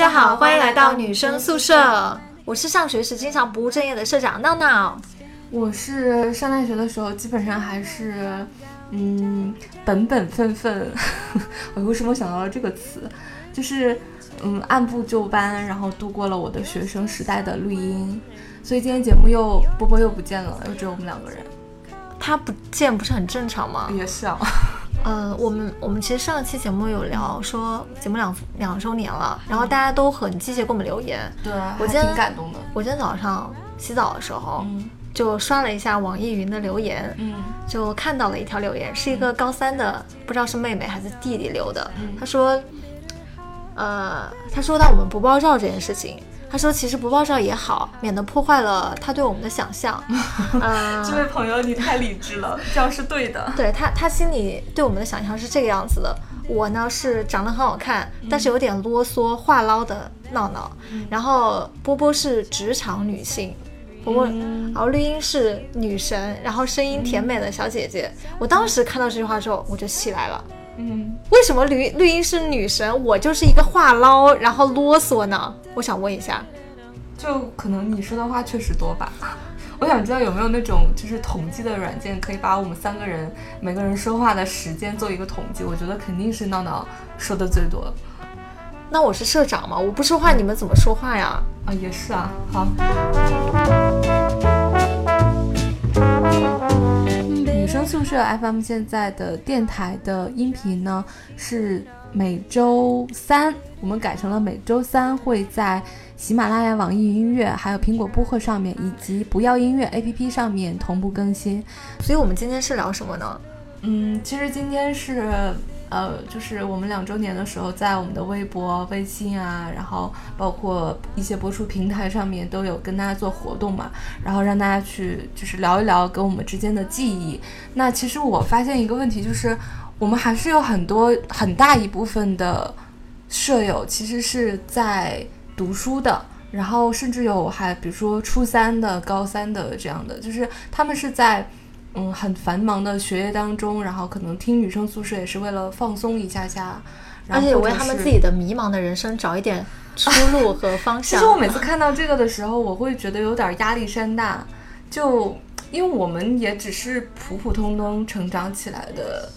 家好，欢迎来到女生宿舍。我是上学时经常不务正业的社长闹闹。我是上大学的时候基本上还是，嗯，本本分分。我为什么想到了这个词？就是嗯，按部就班，然后度过了我的学生时代的绿茵。所以今天节目又波波又不见了，又只有我们两个人。他不见不是很正常吗？也是啊。呃，我们我们其实上期节目有聊说节目两两周年了，然后大家都很积极给我们留言。对，我今天挺感动的。我今天早上洗澡的时候，就刷了一下网易云的留言，嗯，就看到了一条留言，是一个高三的，不知道是妹妹还是弟弟留的。他说，呃，他说到我们不爆照这件事情。他说：“其实不爆照也好，免得破坏了他对我们的想象。” 这位朋友，你太理智了，这样是对的。对他，他心里对我们的想象是这个样子的。我呢是长得很好看，但是有点啰嗦、话唠的闹闹。然后波波是职场女性，波波，然后绿茵是女神，然后声音甜美的小姐姐。我当时看到这句话之后，我就起来了。嗯，为什么绿绿茵是女神，我就是一个话唠，然后啰嗦呢？我想问一下，就可能你说的话确实多吧？我想知道有没有那种就是统计的软件，可以把我们三个人每个人说话的时间做一个统计。我觉得肯定是闹闹说的最多。那我是社长嘛，我不说话，你们怎么说话呀？啊，也是啊。好。宿舍 FM 现在的电台的音频呢，是每周三，我们改成了每周三会在喜马拉雅、网易音乐、还有苹果播客上面，以及不要音乐 APP 上面同步更新。所以，我们今天是聊什么呢？嗯，其实今天是。呃，就是我们两周年的时候，在我们的微博、微信啊，然后包括一些播出平台上面都有跟大家做活动嘛，然后让大家去就是聊一聊跟我们之间的记忆。那其实我发现一个问题，就是我们还是有很多很大一部分的舍友其实是在读书的，然后甚至有还比如说初三的、高三的这样的，就是他们是在。嗯，很繁忙的学业当中，然后可能听女生宿舍也是为了放松一下下，而且为他们自己的迷茫的人生找一点出路和方向。其实我每次看到这个的时候，我会觉得有点压力山大，就因为我们也只是普普通通成长起来的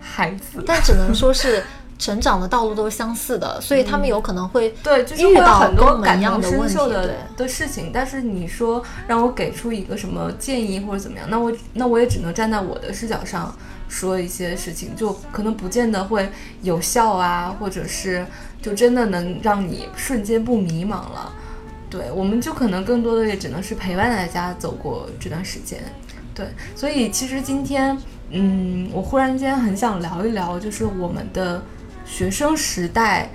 孩子，但只能说是。成长的道路都是相似的，所以他们有可能会对，就是遇到很多感同身受的的事情。但是你说让我给出一个什么建议或者怎么样，那我那我也只能站在我的视角上说一些事情，就可能不见得会有效啊，或者是就真的能让你瞬间不迷茫了。对，我们就可能更多的也只能是陪伴大家走过这段时间。对，所以其实今天，嗯，我忽然间很想聊一聊，就是我们的。学生时代，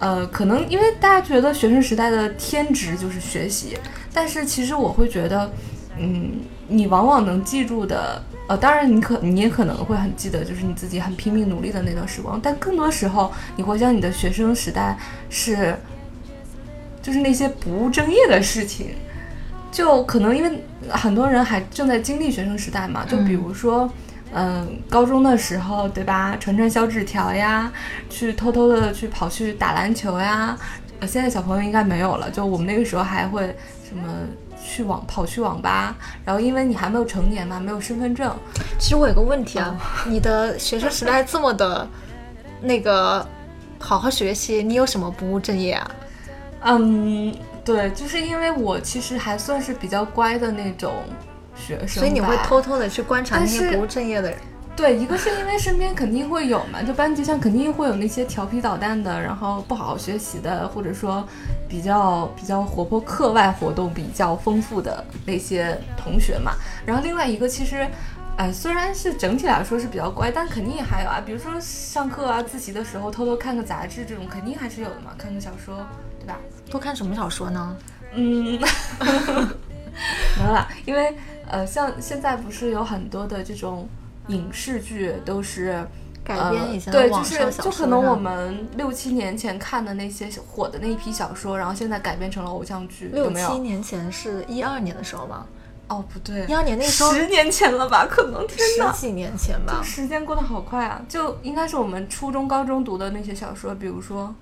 呃，可能因为大家觉得学生时代的天职就是学习，但是其实我会觉得，嗯，你往往能记住的，呃，当然你可你也可能会很记得，就是你自己很拼命努力的那段时光，但更多时候你回想你的学生时代是，就是那些不务正业的事情，就可能因为很多人还正在经历学生时代嘛，就比如说。嗯，高中的时候，对吧？传传小纸条呀，去偷偷的去跑去打篮球呀。呃，现在小朋友应该没有了。就我们那个时候还会什么去网跑去网吧，然后因为你还没有成年嘛，没有身份证。其实我有个问题啊，你的学生时代这么的，那个好好学习，你有什么不务正业啊？嗯，对，就是因为我其实还算是比较乖的那种。学生，所以你会偷偷的去观察那些不务正业的人。对，一个是因为身边肯定会有嘛，就班级上肯定会有那些调皮捣蛋的，然后不好好学习的，或者说比较比较活泼、课外活动比较丰富的那些同学嘛。然后另外一个其实，哎，虽然是整体来说是比较乖，但肯定也还有啊，比如说上课啊、自习的时候偷偷看个杂志这种，肯定还是有的嘛，看个小说，对吧？都看什么小说呢？嗯，没有啦，因为。呃，像现在不是有很多的这种影视剧都是改编以前的网上小说，就可能我们六七年前看的那些火的那一批小说，然后现在改编成了偶像剧，六七年前是一二年的时候吗？哦，不对，一二年那时候十年前了吧？可能天哪，十几年前吧？时间过得好快啊！就应该是我们初中、高中读的那些小说，比如说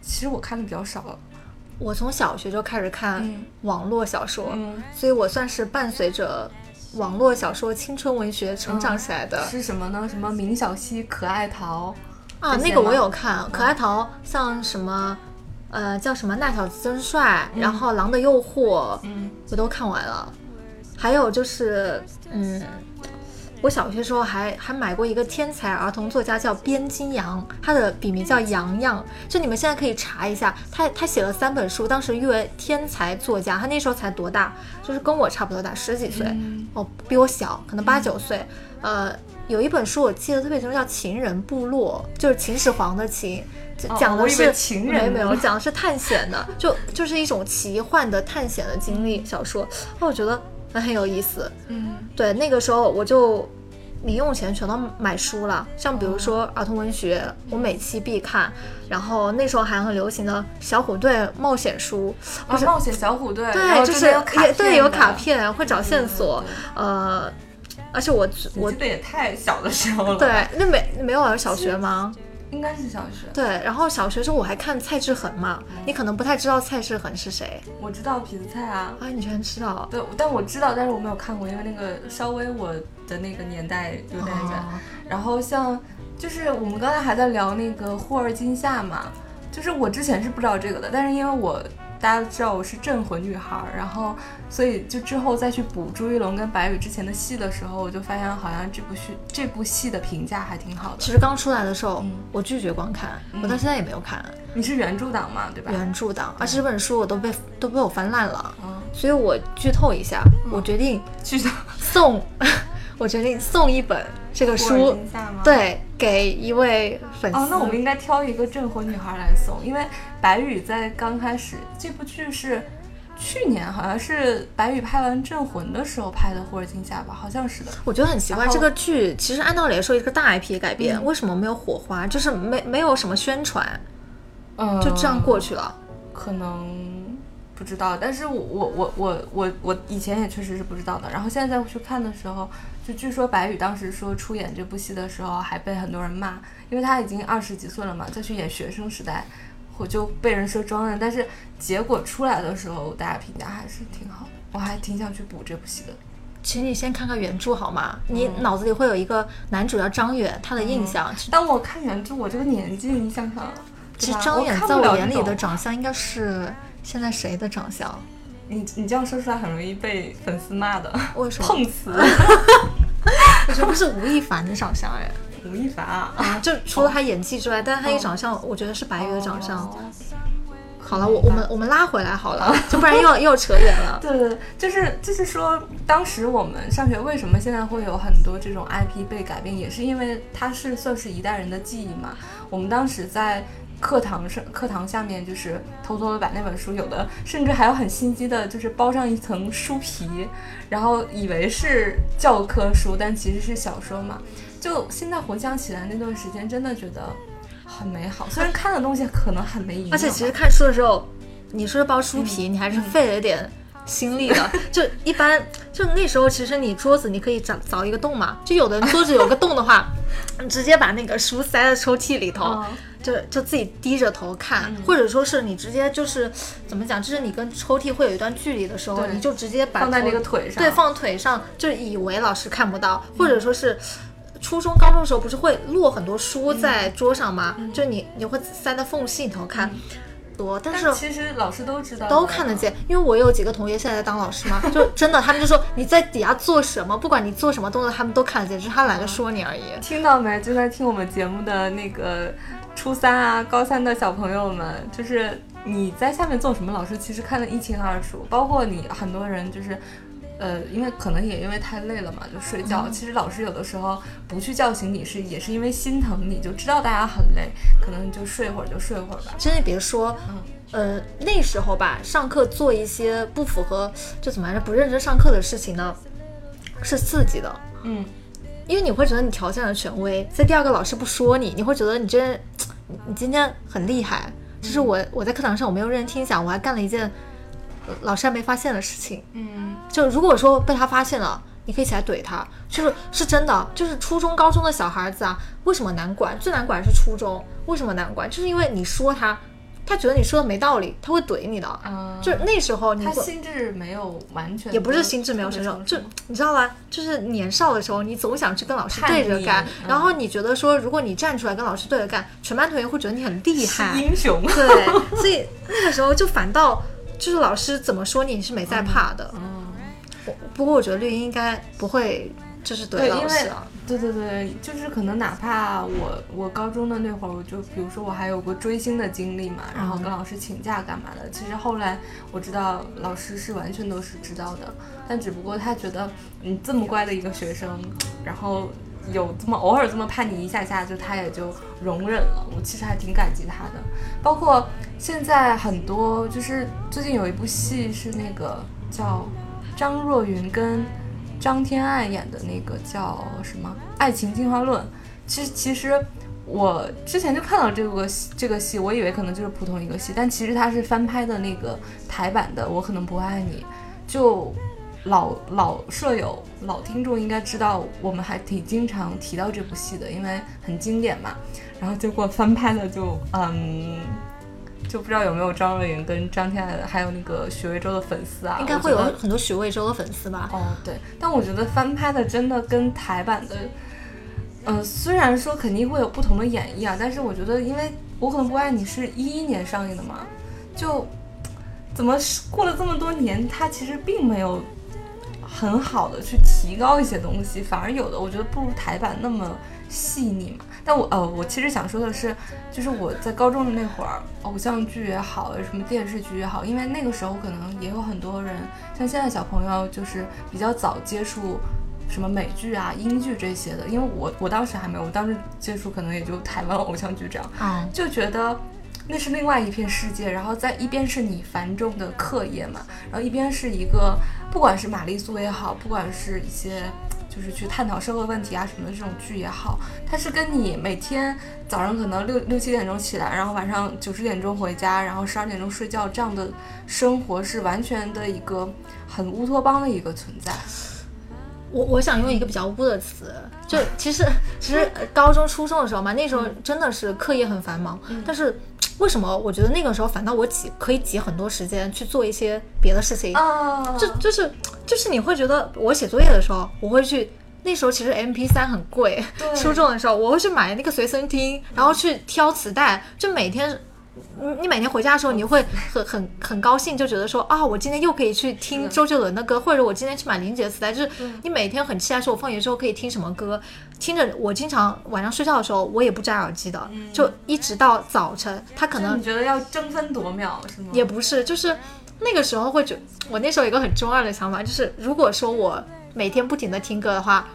其实我看的比较少了。我从小学就开始看嗯。网络小说，嗯，所以我算是伴随着网络小说、青春文学成长起来的。是什么呢？什么明晓溪、可爱桃啊，那个我有看，可爱桃像什么，呃，叫什么《那小子真帅》，然后《狼的诱惑》，嗯。我都看完了。还有就是，嗯，我小学时候还还买过一个天才儿童作家叫边金阳，他的笔名叫洋洋，就你们现在可以查一下，他他写了三本书，当时誉为天才作家，他那时候才多大，就是跟我差不多大，十几岁，嗯。哦，比我小，可能八九岁。呃，有一本书我记得特别清楚，叫《情人部落》，就是秦始皇的秦，讲的是、为情人没没有讲的是探险的，就就是一种奇幻的探险的经历小说，哦，我觉得很有意思。嗯对，那个时候我就零用钱全都买书了，像比如说儿童文学，我每期必看。然后那时候还很流行的小虎队冒险书，啊，冒险小虎队，对，就是也对有卡，片，会找线索，呃，而且我我我记得也太小的时候了，，对那没没有小学吗？应该是小学。对，然后小学时候我还看蔡志恒嘛，你可能不太知道蔡志恒是谁我知道痞子蔡啊，啊，你居然知道？对，但我知道，但是我没有看过，因为那个稍微我的那个年代有点远。哦然后像就是我们刚才还在聊那个霍尔金夏嘛，就是我之前是不知道这个的，但是因为我大家都知道我是镇魂女孩儿，然后所以就之后再去补朱一龙跟白宇之前的戏的时候，我就发现好像这部剧这部戏的评价还挺好的。其实刚出来的时候嗯，我拒绝观看，我到现在也没有看。你是原著党嘛，对吧？原著党，而且这本书我都被都被我翻烂了，嗯，所以我剧透一下，我决定剧透。送，我决定送一本这个书。对，给一位粉丝。哦，那我们应该挑一个镇魂女孩来送，因为白宇在刚开始这部剧是去年好像是白宇拍完《镇魂》的时候拍的《霍尔金夏》吧，好像是的。我觉得很奇怪，这个剧其实按道理来说一个大 IP 改编，嗯为什么没有火花？就是没没有什么宣传，嗯，就这样过去了。可能不知道，但是我我我我我我以前也确实是不知道的。然后现在再去看的时候，就据说白宇当时说出演这部戏的时候还被很多人骂，因为他已经二十几岁了嘛，再去演学生时代，我就被人说装嫩。但是结果出来的时候，大家评价还是挺好的，我还挺想去补这部戏的。请你先看看原著好吗？你嗯脑子里会有一个男主叫张远，他的印象。其实当我看原著，我这个年纪，你想想，其实张远在我眼里的长相应该是现在谁的长相？你你这样说出来很容易被粉丝骂的，为什么？碰瓷。我觉得是吴亦凡的长相哎。吴亦凡啊，啊，就除了他演技之外，但是他一长相，我觉得是白宇的长相。哦好了，我我们我们拉回来好了，就不然又又扯远了。对对对，就是就是说，当时我们上学为什么现在会有很多这种 IP 被改变，也是因为它是算是一代人的记忆嘛。我们当时在课堂上，课堂下面就是偷偷的把那本书，有的甚至还有很心机的，就是包上一层书皮，然后以为是教科书，但其实是小说嘛。就现在回想起来，那段时间真的觉得很美好，虽然看的东西可能很没营养，而且其实看书的时候，你说是包书皮，你还是费了一点心力的。就一般，就那时候其实你桌子你可以凿凿一个洞嘛，就有的人桌子有个洞的话，你 直接把那个书塞在抽屉里头，嗯就就自己低着头看，或者说是你直接就是怎么讲，就是你跟抽屉会有一段距离的时候，你就直接把放在那个腿上，对，放腿上，就以为老师看不到，或者说是。初中、高中的时候不是会落很多书在桌上吗？就你你会塞在缝隙里头看，多，但是但其实老师都知道，都看得。见。因为我有几个同学现在在当老师嘛，就真的他们就说你在底下做什么，不管你做什么动作，他们都看得见，只是他懒得说你而已。听到没？就在听我们节目的那个初三啊、高三的小朋友们，就是你在下面做什么，老师其实看得一清二楚。包括你很多人就是。呃，因为可能也因为太累了嘛，就睡觉。其实老师有的时候不去叫醒你是，也是因为心疼你，就知道大家很累，可能就睡会儿就睡会儿吧。真的别说，嗯呃，那时候吧，上课做一些不符合就怎么来着不认真上课的事情呢，是刺激的。嗯，因为你会觉得你挑战了权威，在第二个老师不说你，你会觉得你真，你你今天很厉害。就是我我在课堂上我没有认真听讲，我还干了一件呃老师还没发现的事情。嗯，就如果说被他发现了，你可以起来怼他，就是是真的，就是初中、高中的小孩子啊，为什么难管？最难管是初中，为什么难管？就是因为你说他，他觉得你说的没道理，他会怼你的。嗯，就那时候你他心智没有完全，也不是心智没有成熟，就你知道吗？就是年少的时候，你总想去跟老师对着干，然后你觉得说，如果你站出来跟老师对着干，全班同学会觉得你很厉害，英雄。对，所以那个时候就反倒就是老师怎么说你，你是没在怕的。嗯，不过我觉得绿茵应该不会就是怼老师啊。对对对，就是可能哪怕我我高中的那会儿，我就比如说我还有过追星的经历嘛，然后跟老师请假干嘛的。其实后来我知道老师是完全都是知道的，但只不过他觉得你这么乖的一个学生，然后有这么偶尔这么叛逆一下下，就他也就容忍了。我其实还挺感激他的。包括现在很多，就是最近有一部戏是那个叫张若昀跟。张天爱演的那个叫什么《爱情进化论》，其实其实我之前就看到这个这个戏，我以为可能就是普通一个戏，但其实它是翻拍的那个台版的《我可能不爱你》，就老老舍友、老听众应该知道，我们还挺经常提到这部戏的，因为很经典嘛。然后结果翻拍的就嗯。就不知道有没有张若昀跟张天爱，还有那个许魏洲的粉丝啊？应该会有很多许魏洲的粉丝吧？哦，对。但我觉得翻拍的真的跟台版的，呃，虽然说肯定会有不同的演绎啊，但是我觉得，因为我可能不爱你是一一年上映的嘛，就怎么过了这么多年，它其实并没有很好的去提高一些东西，反而有的我觉得不如台版那么细腻嘛。但我呃，我其实想说的是，就是我在高中的那会儿，偶像剧也好，什么电视剧也好，因为那个时候可能也有很多人，像现在小朋友就是比较早接触什么美剧啊、英剧这些的，因为我我当时还没有，我当时接触可能也就台湾偶像剧这样，嗯，就觉得那是另外一片世界，然后在一边是你繁重的课业嘛，然后一边是一个，不管是玛丽苏也好，不管是一些。就是去探讨社会问题啊什么的这种剧也好，它是跟你每天早上可能六六七点钟起来，然后晚上九十点钟回家，然后十二点钟睡觉这样的生活是完全的一个很乌托邦的一个存在。我我想用一个比较污的词，就其实其实高中初中的时候嘛，那时候真的是课业很繁忙，但是为什么我觉得那个时候反倒我挤可以挤很多时间去做一些别的事情啊？就就是就是你会觉得我写作业的时候，我会去那时候其实 M P 三很贵，初中的时候我会去买那个随身听，然后去挑磁带，就每天。你你每天回家的时候，你会很很很高兴，就觉得说啊，我今天又可以去听周杰伦的歌，或者我今天去买林杰的磁带，就是你每天很期待说，我放学之后可以听什么歌，听着我经常晚上睡觉的时候，我也不摘耳机的，就一直到早晨。他可能你觉得要争分夺秒是吗？也不是，就是那个时候会觉，我那时候有一个很中二的想法，就是如果说我每天不停的听歌的话。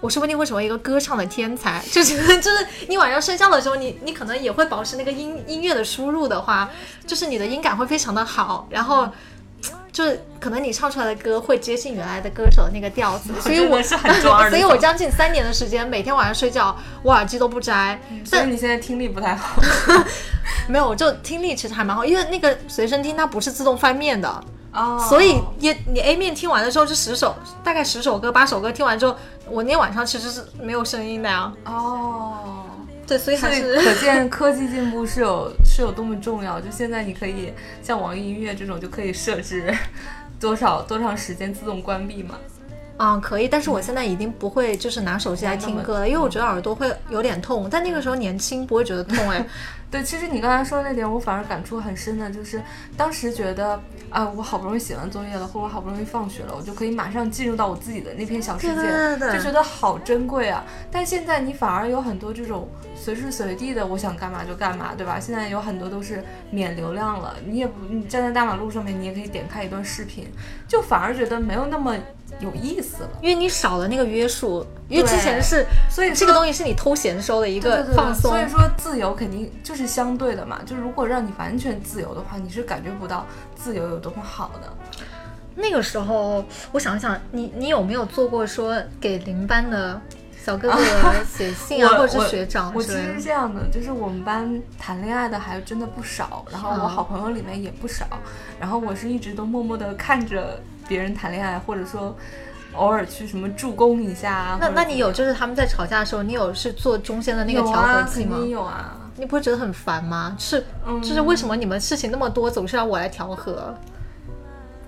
我说不定会成为一个歌唱的天才，就是 就是你晚上睡觉的时候，你你可能也会保持那个音音乐的输入的话，就是你的音感会非常的好，然后 就是可能你唱出来的歌会接近原来的歌手的那个调子，所以我是很抓所以我将近三年的时间，每天晚上睡觉我耳机都不摘，所以你现在听力不太好，没有，我就听力其实还蛮好，因为那个随身听它不是自动翻面的。哦，所以你你 A 面听完的时候这十首，大概十首歌八首歌听完之后，我那天晚上其实是没有声音的呀。哦，对，所以还是可见科技进步是有 是有多么重要。就现在你可以像网易音乐这种就可以设置多少多长时间自动关闭嘛。嗯，可以，但是我现在已经不会就是拿手机来听歌了，因为我觉得耳朵会有点痛。但那个时候年轻不会觉得痛哎。对，其实你刚才说的那点，我反而感触很深的，就是当时觉得啊，我好不容易写完作业了，或者我好不容易放学了，我就可以马上进入到我自己的那片小世界，就觉得好珍贵啊。但现在你反而有很多这种随时随地的，我想干嘛就干嘛，对吧？现在有很多都是免流量了，你也不，你站在大马路上面，你也可以点开一段视频，就反而觉得没有那么。有意思了，因为你少了那个约束，因为之前是，所以这个东西是你偷闲时候的一个放松。所以说自由肯定就是相对的嘛，就如果让你完全自由的话，你是感觉不到自由有多么好的。那个时候，我想想，你你有没有做过说给邻班的小哥哥写信啊，或者是学长？我其实是这样的，就是我们班谈恋爱的还真的不少，然后我好朋友里面也不少，然后我是一直都默默的看着。别人谈恋爱，或者说偶尔去什么助攻一下啊？那那你有就是他们在吵架的时候，你有是做中间的那个调和剂吗？有啊，你不会觉得很烦吗？是，嗯就是为什么你们事情那么多，总是要我来调和？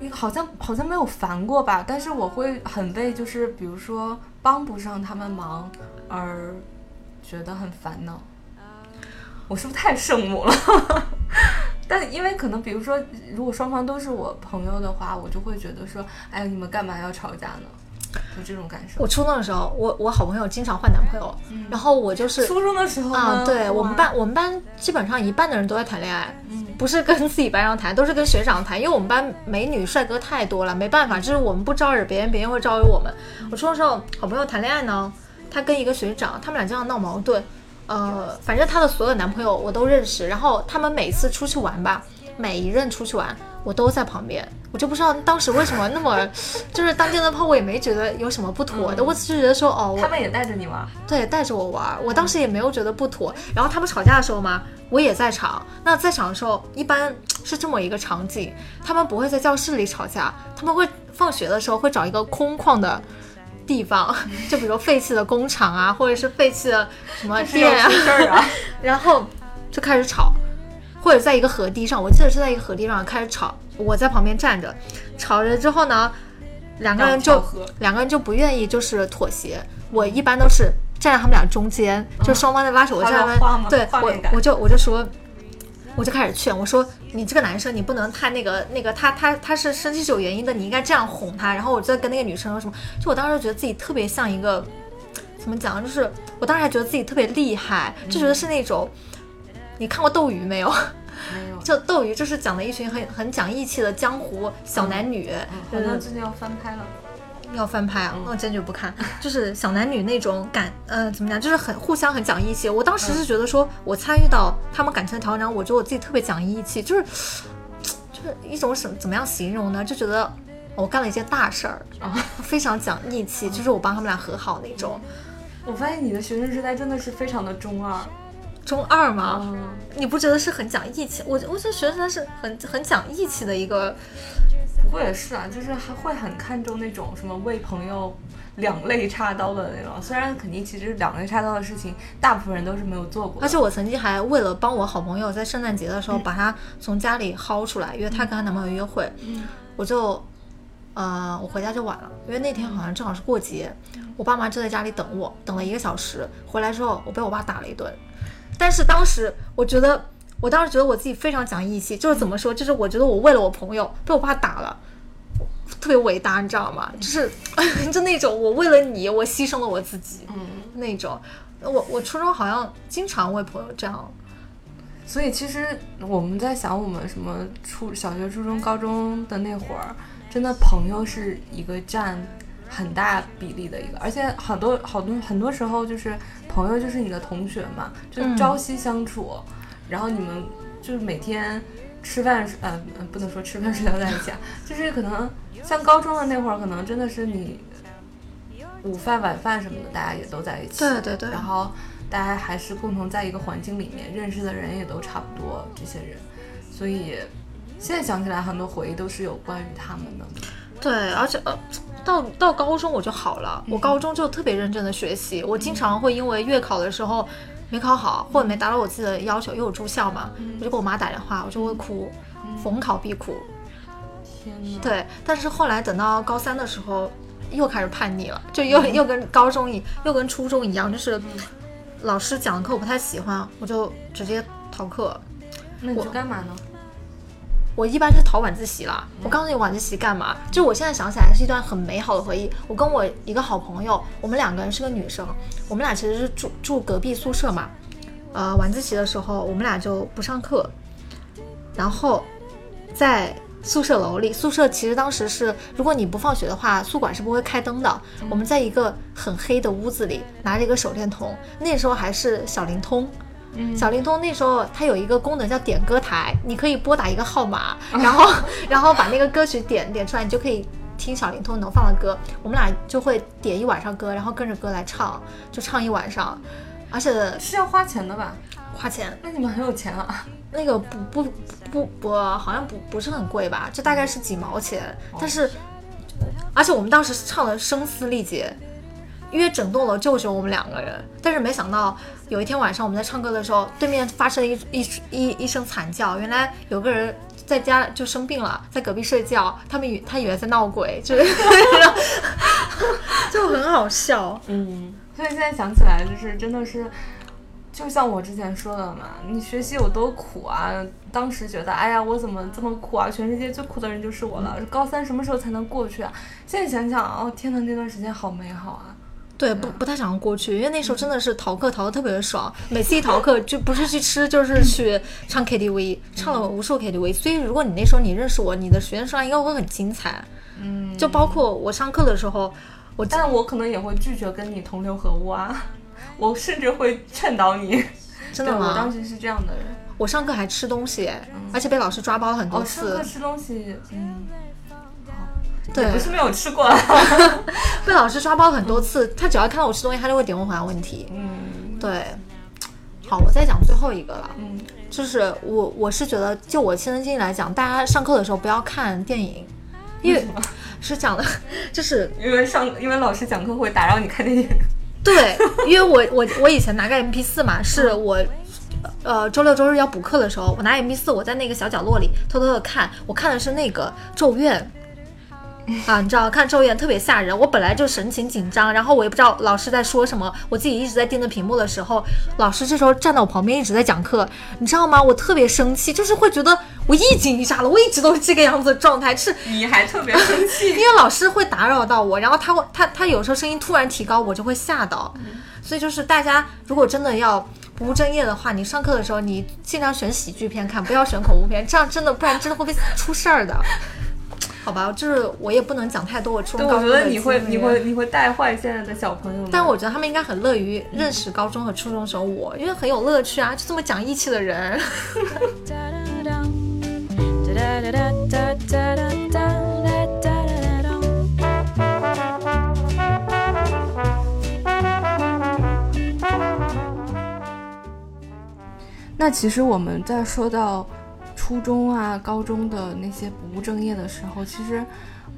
你好像好像没有烦过吧，但是我会很为就是比如说帮不上他们忙而觉得很烦恼。我是不是太圣母了？但因为可能比如说，如果双方都是我朋友的话，我就会觉得说，哎呀，你们干嘛要吵架呢？就这种感受。我初中的时候，我我好朋友经常换男朋友，然后我就是初中的时候啊，对我们班我们班基本上一半的人都在谈恋爱，嗯不是跟自己班上谈，都是跟学长谈，因为我们班美女帅哥太多了，没办法，就是我们不招惹别人，别人会招惹我们。我初中的时候好朋友谈恋爱呢，她跟一个学长，他们俩经常闹矛盾，呃，反正她的所有男朋友我都认识，然后他们每次出去玩吧，每一任出去玩我都在旁边。我就不知道当时为什么那么，就是当电灯泡，我也没觉得有什么不妥的，我只是觉得说，哦，他们也带着你玩。对，带着我玩儿，我当时也没有觉得不妥。然后他们吵架的时候嘛，我也在场。那在场的时候，一般是这么一个场景，他们不会在教室里吵架，他们会放学的时候会找一个空旷的地方，就比如废弃的工厂啊，或者是废弃的什么店啊出，事儿啊！然后就开始吵，或者在一个河堤上，我记得是在一个河堤上开始吵，我在旁边站着，吵着之后呢，两个人就两个人就不愿意就是妥协，我一般都是站在他们俩中间，就双方在拉手，我站在那有画吗对我我就我就说。我就开始劝我说：“你这个男生，你不能太那个那个，他他他是生气是有原因的，你应该这样哄他。”然后我就跟那个女生说什么，就我当时觉得自己特别像一个怎么讲，就是我当时还觉得自己特别厉害，就觉得是那种，你看过《斗鱼》没有？没有，就《斗鱼》就是讲的一群很很讲义气的江湖小男女，好像最近要翻拍了。要翻拍啊，那我坚决不看。就是小男女那种感，呃，怎么讲，就是很互相很讲义气。我当时是觉得说，我参与到他们感情的调整，我觉得我自己特别讲义气，就是 就是一种什么怎么样形容呢？就觉得我干了一件大事儿，非常讲义气，就是我帮他们俩和好那种。我发现你的学生时代真的是非常的中二。中二吗？嗯，你不觉得是很讲义气？我我觉得学生是很很讲义气的一个，不过也是啊，就是还会很看重那种什么为朋友两肋插刀的那种。虽然肯定其实两肋插刀的事情，大部分人都是没有做过。而且我曾经还为了帮我好朋友在圣诞节的时候把她从家里薅出来，因为她跟她男朋友约会，我就，呃，我回家就晚了，因为那天好像正好是过节，我爸妈就在家里等我，等了一个小时，回来之后我被我爸打了一顿，但是当时我觉得，我当时觉得我自己非常讲义气，就是怎么说，就是我觉得我为了我朋友被我爸打了。特别伟大，你知道吗？就是 就那种我为了你，我牺牲了我自己，嗯，那种。我我初中好像经常为朋友这样，所以其实我们在想，我们什么初小学、初中、高中的那会儿，真的朋友是一个占很大比例的一个，而且好多好多很多时候就是朋友就是你的同学嘛，就嗯朝夕相处，然后你们就是每天吃饭，呃，呃不能说吃饭睡觉在一起啊，就是可能像高中的那会儿，可能真的是你午饭、晚饭什么的，大家也都在一起，对对对。然后大家还是共同在一个环境里面认识的人也都差不多，这些人，所以现在想起来，很多回忆都是有关于他们的。对，而且呃，到到高中我就好了，我高中就特别认真的学习，我经常会因为月考的时候没考好或者没达到我自己的要求，因为我住校嘛，我就给我妈打电话，我就会哭，逢考必哭。对，但是后来等到高三的时候，又开始叛逆了，就又又跟高中一又跟初中一样，就是老师讲的课我不太喜欢，我就直接逃课。那你。去干嘛呢？我一般是逃晚自习啦。我告诉你晚自习干嘛？就我现在想起来是一段很美好的回忆。我跟我一个好朋友，我们两个人是个女生，我们俩其实是住住隔壁宿舍嘛。呃，晚自习的时候我们俩就不上课，然后在宿舍楼里，宿舍其实当时是，如果你不放学的话，宿管是不会开灯的。我们在一个很黑的屋子里，拿着一个手电筒，那时候还是小灵通。嗯小灵通那时候它有一个功能叫点歌台，你可以拨打一个号码，然后然后把那个歌曲点点出来，你就可以听小灵通能放的歌。我们俩就会点一晚上歌，然后跟着歌来唱，就唱一晚上，而且是要花钱的吧？花钱。那你们很有钱啊！那个不不不不，好像不不是很贵吧，就大概是几毛钱，但是，而且我们当时唱的声嘶力竭，因为整栋楼就只有我们两个人，但是没想到有一天晚上我们在唱歌的时候，对面发生了一一一一声惨叫，原来有个人在家就生病了，在隔壁睡觉，他们以他以为在闹鬼，就是 就很好笑。嗯，所以现在想起来，就是真的是，就像我之前说的嘛，你学习有多苦啊？当时觉得，哎呀，我怎么这么苦啊？全世界最苦的人就是我了。高三什么时候才能过去啊？现在想想，哦，天呐，那段时间好美好啊！对，不不太想要过去，因为那时候真的是逃课逃的特别的爽，每次一逃课就不是去吃，就是去唱 KTV，唱了无数 KTV。所以如果你那时候你认识我，你的学生生涯应该会很精彩。嗯，就包括我上课的时候，我但我可能也会拒绝跟你同流合污啊，我甚至会劝导你。真的吗我当？时是这样的人。我上课还吃东西，而且被老师抓包了很多次哦，上课，吃东西，嗯，对不是没有吃过啊。被老师抓包很多次。他只要看到我吃东西，他就会点我回答问题。嗯对，好，我再讲最后一个了。嗯就是我我是觉得，就我亲身经历来讲，大家上课的时候不要看电影，因为是讲的，就是因为上因为老师讲课会打扰你看电影。对，因为我我我以前拿个 MP 四嘛，是我。呃，周六周日要补课的时候，我拿 MP 四我在那个小角落里偷偷的看，我看的是那个《咒怨》啊，你知道看《咒怨》特别吓人，我本来就神情紧张，然后我也不知道老师在说什么，我自己一直在盯着屏幕的时候，老师这时候站到我旁边一直在讲课，你知道吗？我特别生气，就是会觉得我一惊一乍了，我一直都是这个样子的状态，是你还特别生气 因。为老师会打扰到我，然后他会他他有时候声音突然提高，我就会吓到。所以就是大家如果真的要不务正业的话，你上课的时候你尽量选喜剧片看，不要选恐怖片，这样真的不然真的会被 出事儿的。好吧，就是我也不能讲太多我初对，中、高中的我觉得你会你会你会带坏现在的小朋友们。但我觉得他们应该很乐于认识高中和初中的时候我，因为很有乐趣啊，就这么讲义气的人。那其实我们在说到初中啊、高中的那些不务正业的时候，其实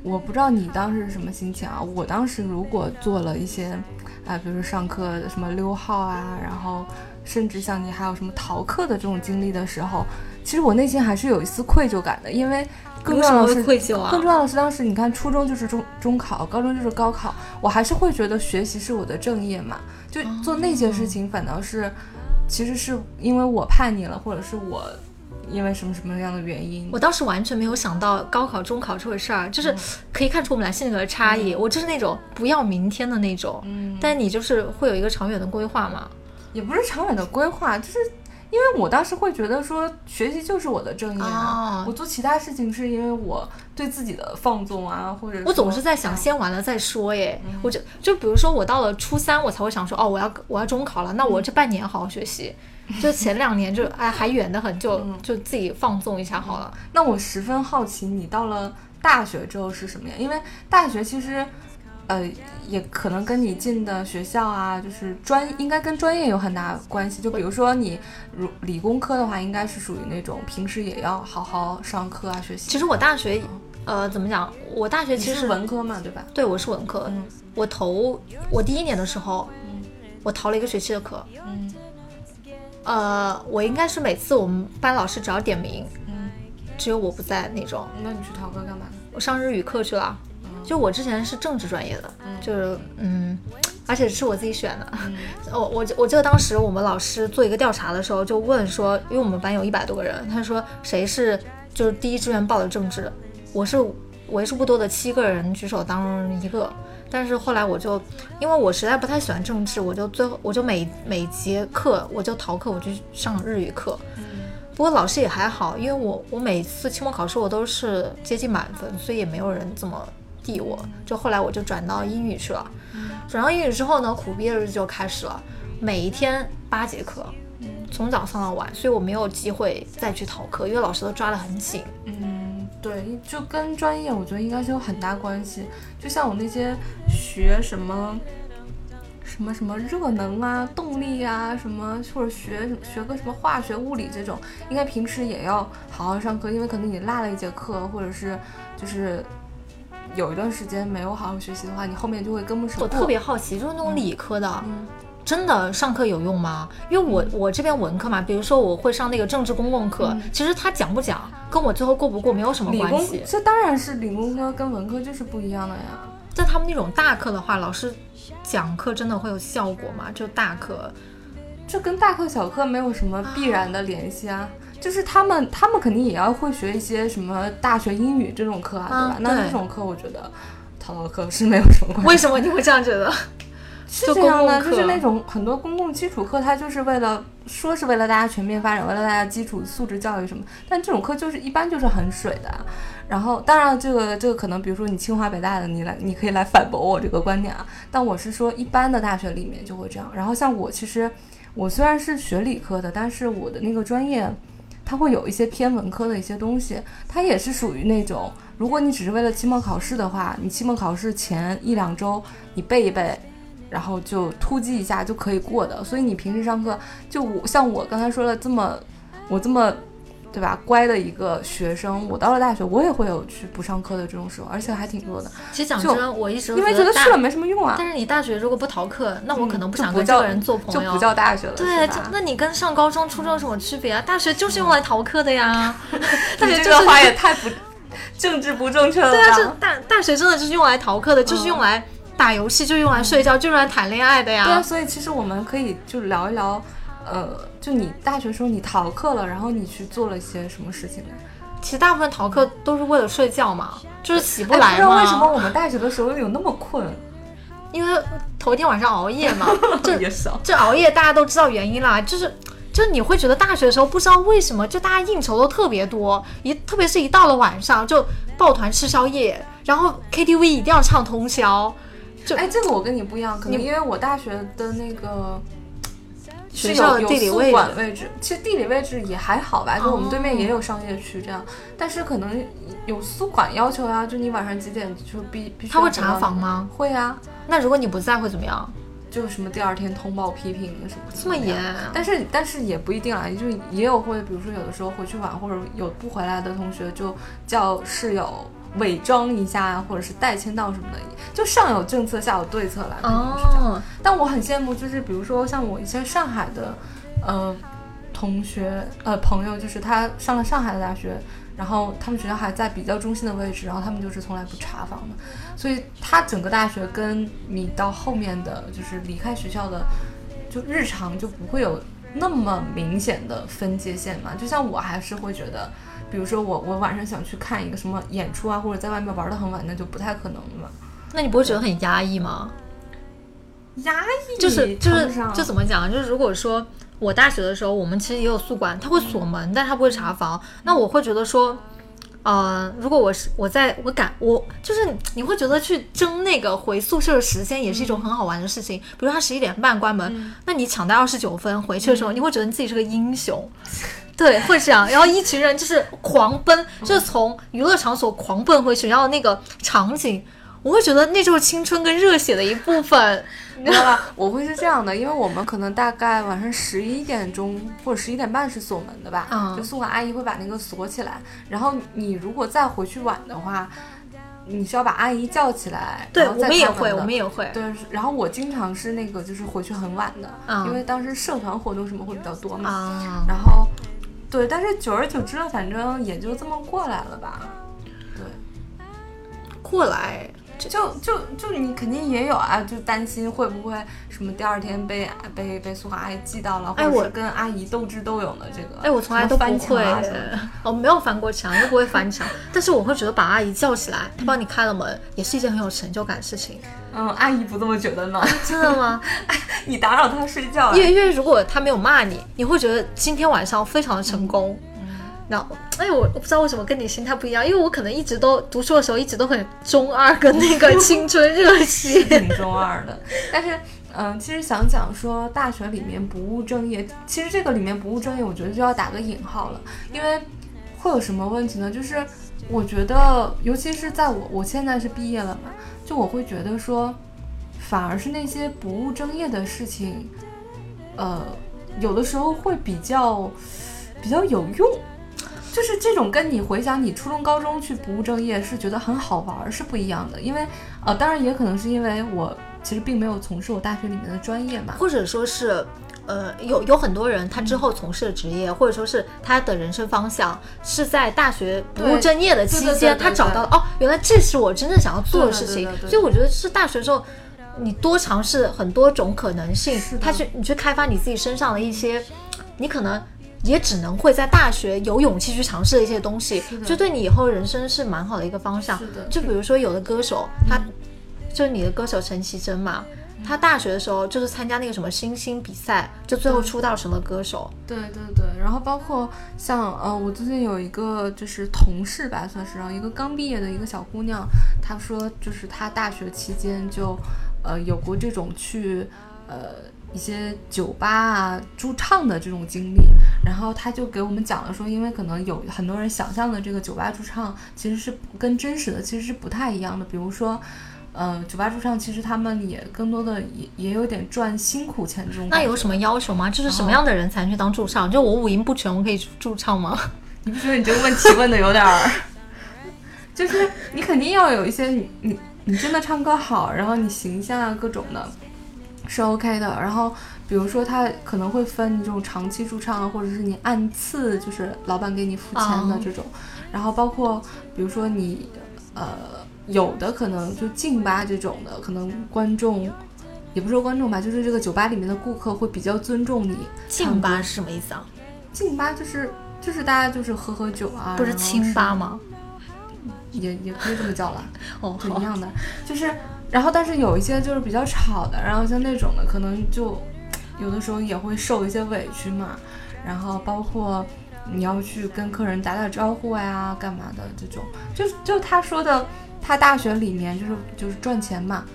我不知道你当时是什么心情啊。我当时如果做了一些，啊、比如说上课什么溜号啊，然后甚至像你还有什么逃课的这种经历的时候，其实我内心还是有一丝愧疚感的，因为更重要的是愧疚啊更重要的是，当时你看，初中就是中中考，高中就是高考，我还是会觉得学习是我的正业嘛，就做那些事情反倒是，其实是因为我叛逆了，或者是我因为什么什么样的原因我，当时完全没有想到高考、中考这回事儿，就是可以看出我们俩性格的差异。我就是那种不要明天的那种，嗯，但你就是会有一个长远的规划嘛。也不是长远的规划，就是因为我当时会觉得说学习就是我的正业啊，哦我做其他事情是因为我对自己的放纵啊，或者我总是在想，啊先完了再说耶。我就就比如说，我到了初三，我才会想说，哦，我要我要中考了，那我这半年好好学习。就前两年就哎还远得很，就就自己放纵一下好了。那我十分好奇，你到了大学之后是什么样？因为大学其实，呃，也可能跟你进的学校啊，就是专应该跟专业有很大关系。就比如说你如理工科的话，应该是属于那种平时也要好好上课啊，学习。其实我大学，呃，怎么讲？我大学其实文科嘛，对吧？对我是文科。嗯我头我第一年的时候，我逃了一个学期的课。嗯呃，我应该是每次我们班老师只要点名，嗯，只有我不在那种。那你去逃课干嘛？我上日语课去了。就我之前是政治专业的，就是嗯，而且是我自己选的。我我我记得当时我们老师做一个调查的时候，就问说，因为我们班有一百多个人，他说谁是就是第一志愿报的政治，我是为数不多的七个人举手当中一个。但是后来我就，因为我实在不太喜欢政治，我就最后我就每每节课我就逃课，我就上日语课。不过老师也还好，因为我我每次期末考试我都是接近满分，所以也没有人怎么地我。就后来我就转到英语去了，转到英语之后呢，苦逼的日子就开始了，每一天八节课，从早上到晚，所以我没有机会再去逃课，因为老师都抓得很紧。嗯，对，就跟专业我觉得应该是有很大关系。就像我那些学什么什么什么热能啊、动力啊，什么或者学学个什么化学、物理这种，应该平时也要好好上课，因为可能你落了一节课，或者是就是有一段时间没有好好学习的话，你后面就会跟不上。我特别好奇，就是那种理科的，嗯真的上课有用吗？因为我我这边文科嘛，比如说我会上那个政治公共课，其实他讲不讲跟我最后过不过没有什么关系。这当然是理工科跟文科就是不一样的呀。在他们那种大课的话，老师讲课真的会有效果吗？就大课，这跟大课小课没有什么必然的联系啊。就是他们，他们肯定也要会学一些什么大学英语这种课啊，对吧？那这种课我觉得逃到课是没有什么关系。为什么你会这样觉得？是这样的，就是那种很多公共基础课，它就是为了说是为了大家全面发展，为了大家基础素质教育什么，但这种课就是一般就是很水的。然后，当然这个这个可能，比如说你清华北大的，你来你可以来反驳我这个观点啊。但我是说，一般的大学里面就会这样。然后像我其实我虽然是学理科的，但是我的那个专业它会有一些偏文科的一些东西，它也是属于那种，如果你只是为了期末考试的话，你期末考试前一两周你背一背。然后就突击一下就可以过的，所以你平时上课就我像我刚才说的这么，我这么，对吧？乖的一个学生，我到了大学我也会有去不上课的这种时候，而且还挺多的，其实讲真，我一直都因为觉得去了没什么用啊，但是你大学如果不逃课，那我可能不想跟这个人做朋友。就不叫大学了，对，是吧就那你跟上高中、初中有什么区别啊？大学就是用来逃课的呀。大学这个话也太不政治不正确了对啊，这？大大学真的就是用来逃课的，就是用来打游戏，就用来睡觉，就用来谈恋爱的呀对啊，所以其实我们可以就聊一聊，呃，就你大学时候你逃课了，然后你去做了一些什么事情呢？其实大部分逃课都是为了睡觉嘛，就是起不哎来嘛。不知道为什么我们大学的时候有那么困，因为头一天晚上熬夜嘛，这。这熬夜大家都知道原因啦，就是。就你会觉得大学的时候不知道为什么，就大家应酬都特别多，一特别是一到了晚上就抱团吃宵夜，然后 KTV 一定要唱通宵，就哎，这个我跟你不一样，可能因为我大学的那个是学校的有有宿地理位置管位置，其实地理位置也还好吧，就我们对面哦也有商业区这样，但是可能有宿管要求啊，就你晚上几点就必必须他会查房吗？会啊，那如果你不在会怎么样？就什么第二天通报批评什么这么严？但是但是也不一定啊，就也有会，比如说有的时候回去晚或者有不回来的同学，就叫室友伪装一下，或者是代签到什么的，就上有政策下有对策啦。可能是这样哦，但我很羡慕，就是比如说像我一些上海的呃同学呃朋友，就是他上了上海的大学，然后他们学校还在比较中心的位置，然后他们就是从来不查房的，所以他整个大学跟你到后面的就是离开学校的，就日常就不会有那么明显的分界线嘛。就像我还是会觉得。比如说我我晚上想去看一个什么演出啊，或者在外面玩的很晚，那就不太可能了嘛。那你不会觉得很压抑吗？压抑就是就是就怎么讲？就是如果说我大学的时候，我们其实也有宿管，他会锁门，但他不会查房。那我会觉得说，呃，如果我是我在我赶我就是你会觉得去争那个回宿舍的时间也是一种很好玩的事情。比如他十一点半关门，那你抢到二十九分回去的时候，你会觉得你自己是个英雄。对，会这样，然后一群人就是狂奔，就是从娱乐场所狂奔回去，然后那个场景，我会觉得那就是青春跟热血的一部分。你知道吧？我会是这样的，因为我们可能大概晚上十一点钟或者十一点半是锁门的吧，嗯就宿管阿姨会把那个锁起来，然后你如果再回去晚的话，你需要把阿姨叫起来，对，然后再我们也会，我们也会。对，然后我经常是那个就是回去很晚的，嗯因为当时社团活动什么会比较多嘛，啊，然后对，但是久而久之了，反正也就这么过来了吧，对。过来，就就就你肯定也有啊，就担心会不会什么第二天被被被宿管阿姨记到了，或者是跟阿姨斗智斗勇的这个。哎，我从来都不会我 没有翻过墙，又不会翻墙，但是我会觉得把阿姨叫起来，她帮你开了门，也是一件很有成就感的事情。嗯，阿姨不这么觉得呢。真的吗？你打扰她睡觉、啊因为因为如果她没有骂你，你会觉得今天晚上非常的成功。然后，哎，我我不知道为什么跟你心态不一样，因为我可能一直都读书的时候一直都很中二跟那个青春热血。挺中二的。但是，嗯，其实想讲说大学里面不务正业，其实这个里面不务正业，我觉得就要打个引号了，因为会有什么问题呢？就是我觉得，尤其是在我我现在是毕业了嘛，就我会觉得说，反而是那些不务正业的事情，呃，有的时候会比较比较有用。就是这种跟你回想你初中、高中去不务正业是觉得很好玩是不一样的，因为呃，当然也可能是因为我其实并没有从事我大学里面的专业嘛，或者说是。呃，有有很多人，他之后从事的职业，或者说是他的人生方向，是在大学不务正业的期间，他找到了哦，原来这是我真正想要做的事情。所以我觉得是大学时候，你多尝试很多种可能性，他去你去开发你自己身上的一些，你可能也只能会在大学有勇气去尝试的一些东西，就对你以后人生是蛮好的一个方向。就比如说有的歌手，他就是你的歌手陈绮贞嘛。他大学的时候就是参加那个什么星星比赛，就最后出道成了歌手。对对对，然后包括像呃，我最近有一个就是同事吧，算是，然后一个刚毕业的一个小姑娘，她说就是她大学期间就呃有过这种去呃一些酒吧啊驻唱的这种经历，然后他就给我们讲了说，因为可能有很多人想象的这个酒吧驻唱其实是跟真实的其实是不太一样的，比如说。呃，酒吧驻唱其实他们也更多的也也有点赚辛苦钱这种。那有什么要求吗？就是什么样的人才去当驻唱？就我五音不全，我可以驻唱吗？你不觉得你这个问题问的有点儿？就是你肯定要有一些你你你真的唱歌好，然后你形象啊各种的，是 OK 的。然后比如说他可能会分你这种长期驻唱，或者是你按次就是老板给你付钱的这种。然后包括比如说你呃。有的可能就劲吧这种的，可能观众也不说观众吧，就是这个酒吧里面的顾客会比较尊重你。静吧是什么意思啊？静吧就是就是大家就是喝喝酒啊，不是清吧吗？也也可以这么叫了，哦，一样的。就是然后但是有一些就是比较吵的，然后像那种的可能就有的时候也会受一些委屈嘛。然后包括你要去跟客人打打招呼呀，干嘛的这种，就就他说的。他大学里面就是就是赚钱嘛，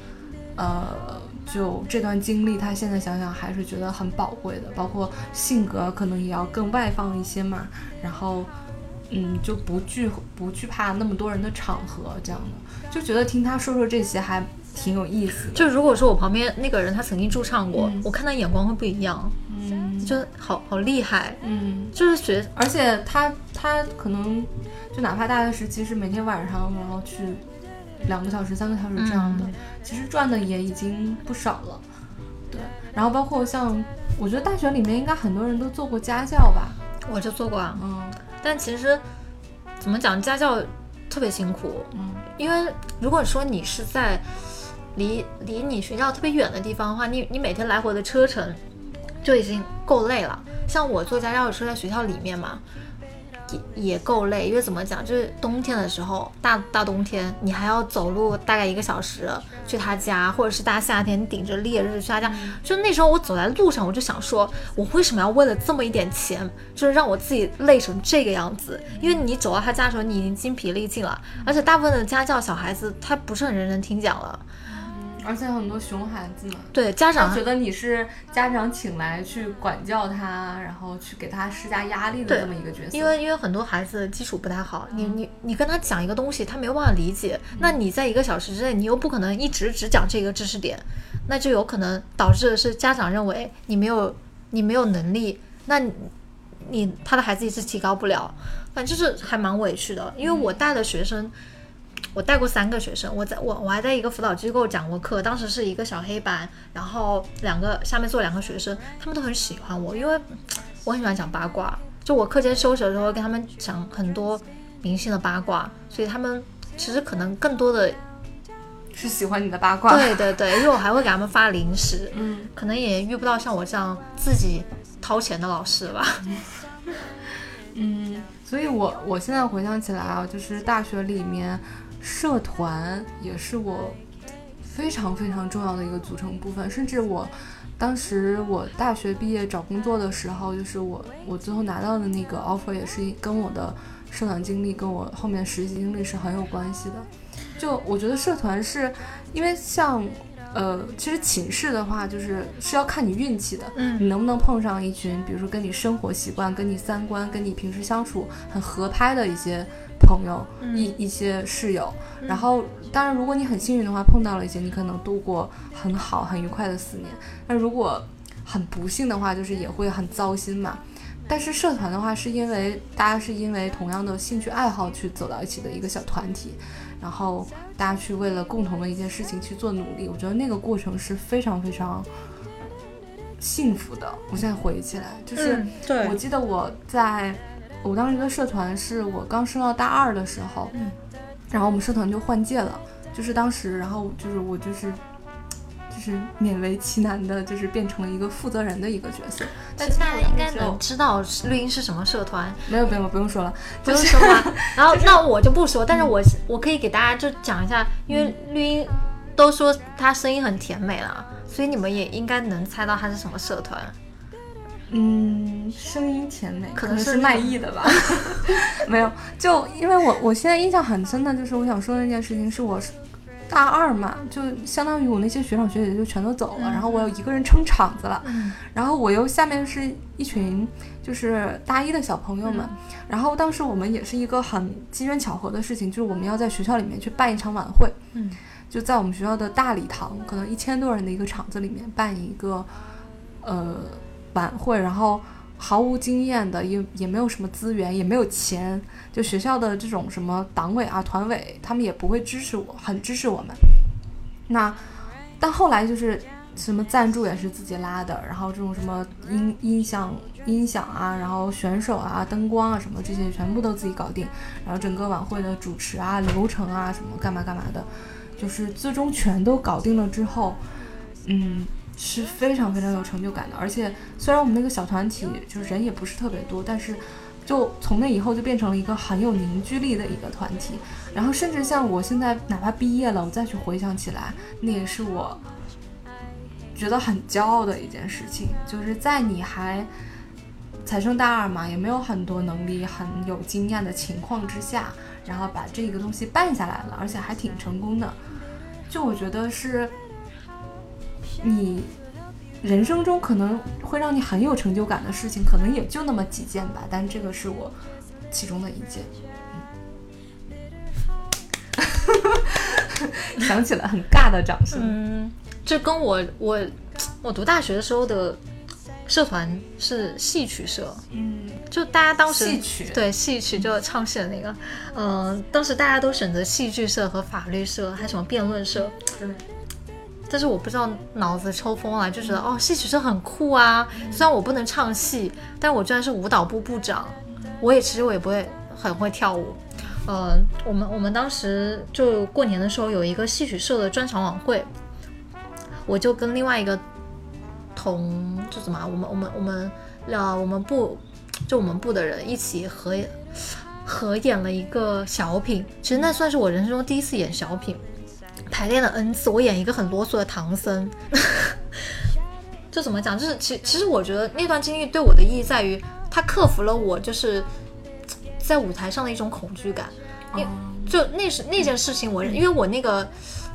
呃，就这段经历，他现在想想还是觉得很宝贵的。包括性格可能也要更外放一些嘛，然后，嗯，就不惧不惧怕那么多人的场合，这样的，就觉得听他说说这些还挺有意思。就如果说我旁边那个人他曾经驻唱过，我看他眼光会不一样，嗯，就好好厉害，嗯，就是学，而且他他可能就哪怕大学时期是每天晚上然后去。两个小时、三个小时这样的，其实赚的也已经不少了。对，然后包括像，我觉得大学里面应该很多人都做过家教吧？我就做过啊。嗯，但其实怎么讲，家教特别辛苦。嗯，因为如果说你是在离离你学校特别远的地方的话，你你每天来回的车程就已经够累了。像我做家教是在学校里面嘛。也够累，因为怎么讲，就是冬天的时候，大大冬天，你还要走路大概一个小时去他家，或者是大夏天顶着烈日去他家，就那时候我走在路上，我就想说，我为什么要为了这么一点钱，就是让我自己累成这个样子？因为你走到他家的时候，你已经精疲力尽了，而且大部分的家教小孩子他不是很认真听讲了。而且很多熊孩子嘛，对家长觉得你是家长请来去管教他，然后去给他施加压力的这么一个角色。因为因为很多孩子基础不太好，你你你跟他讲一个东西，他没有办法理解。那你在一个小时之内，你又不可能一直只讲这个知识点，那就有可能导致的是家长认为你没有你没有能力，那你他的孩子一直提高不了，反正就是还蛮委屈的。因为我带的学生。我带过三个学生，我在我我还在一个辅导机构讲过课，当时是一个小黑板，然后两个下面坐两个学生，他们都很喜欢我，因为 我很喜欢讲八卦，就我课间休息的时候跟他们讲很多明星的八卦，所以他们其实可能更多的是喜欢你的八卦。对对对，因为我还会给他们发零食，嗯，可能也遇不到像我这样自己掏钱的老师吧。嗯，所以我我现在回想起来啊，就是大学里面。社团也是我非常非常重要的一个组成部分，甚至我当时我大学毕业找工作的时候，就是我我最后拿到的那个 offer 也是跟我的社团经历跟我后面实习经历是很有关系的。就我觉得社团是因为像呃，其实寝室的话就是是要看你运气的，嗯，你能不能碰上一群，比如说跟你生活习惯、跟你三观、跟你平时相处很合拍的一些。朋友一一些室友，然后当然，如果你很幸运的话，碰到了一些，你可能度过很好、很愉快的四年。那如果很不幸的话，就是也会很糟心嘛。但是社团的话，是因为大家是因为同样的兴趣爱好去走到一起的一个小团体，然后大家去为了共同的一件事情去做努力，我觉得那个过程是非常非常幸福的。我现在回忆起来，就是我记得我在我当时的社团是我刚升到大二的时候，嗯，然后我们社团就换届了，就是当时，然后就是我就是。就是勉为其难的，就是变成了一个负责人的一个角色。但大家应该能知道绿茵是什么社团，没有，没有，不用说了。不用说吗？然后那我就不说，但是我我可以给大家就讲一下，因为绿茵都说她声音很甜美了，所以你们也应该能猜到她是什么社团。嗯，声音甜美，可能是是卖艺的吧？没有，就因为我我现在印象很深的就是我想说的那件事情，是我大二嘛，就相当于我那些学长学姐就全都走了，然后我有一个人撑场子了，嗯。然后我又下面是一群就是大一的小朋友们，然后当时我们也是一个很机缘巧合的事情，就是我们要在学校里面去办一场晚会，嗯。就在我们学校的大礼堂，可能一千多人的一个场子里面办一个呃晚会，然后毫无经验的，也也没有什么资源，也没有钱，就学校的这种什么党委啊、团委，他们也不会支持我，很支持我们。那但后来就是什么赞助也是自己拉的，然后这种什么音音响、音响啊，然后选手啊、灯光啊什么这些全部都自己搞定，然后整个晚会的主持啊、流程啊什么干嘛干嘛的，就是最终全都搞定了之后，嗯，是非常非常有成就感的。而且虽然我们那个小团体就是人也不是特别多，但是就从那以后就变成了一个很有凝聚力的一个团体。然后甚至像我现在哪怕毕业了，我再去回想起来，那也是我觉得很骄傲的一件事情，就是在你还才升大二嘛，也没有很多能力、很有经验的情况之下，然后把这个东西办下来了，而且还挺成功的。就我觉得是你人生中可能会让你很有成就感的事情，可能也就那么几件吧，但这个是我其中的一件。嗯、想起了很尬的掌声。嗯，这跟我我我读大学的时候的社团是戏曲社，嗯，就大家当时戏曲对戏曲就唱戏的那个，嗯、当时大家都选择戏剧社和法律社，还有什么辩论社。对，但是我不知道脑子抽风了，就觉得哦，戏曲社很酷啊。虽然我不能唱戏，但我居然是舞蹈部部长。我也其实我也不会很会跳舞。呃，我们我们当时就过年的时候有一个戏曲社的专场晚会，我就跟另外一个同就怎么啊我们我们我们呃我们部就我们部的人一起合合演了一个小品，其实那算是我人生中第一次演小品。排练了 N 次，我演一个很啰嗦的唐僧，就怎么讲？就是其其实我觉得那段经历对我的意义在于，它克服了我就是在舞台上的一种恐惧感。因就那是那件事情我，因为我那个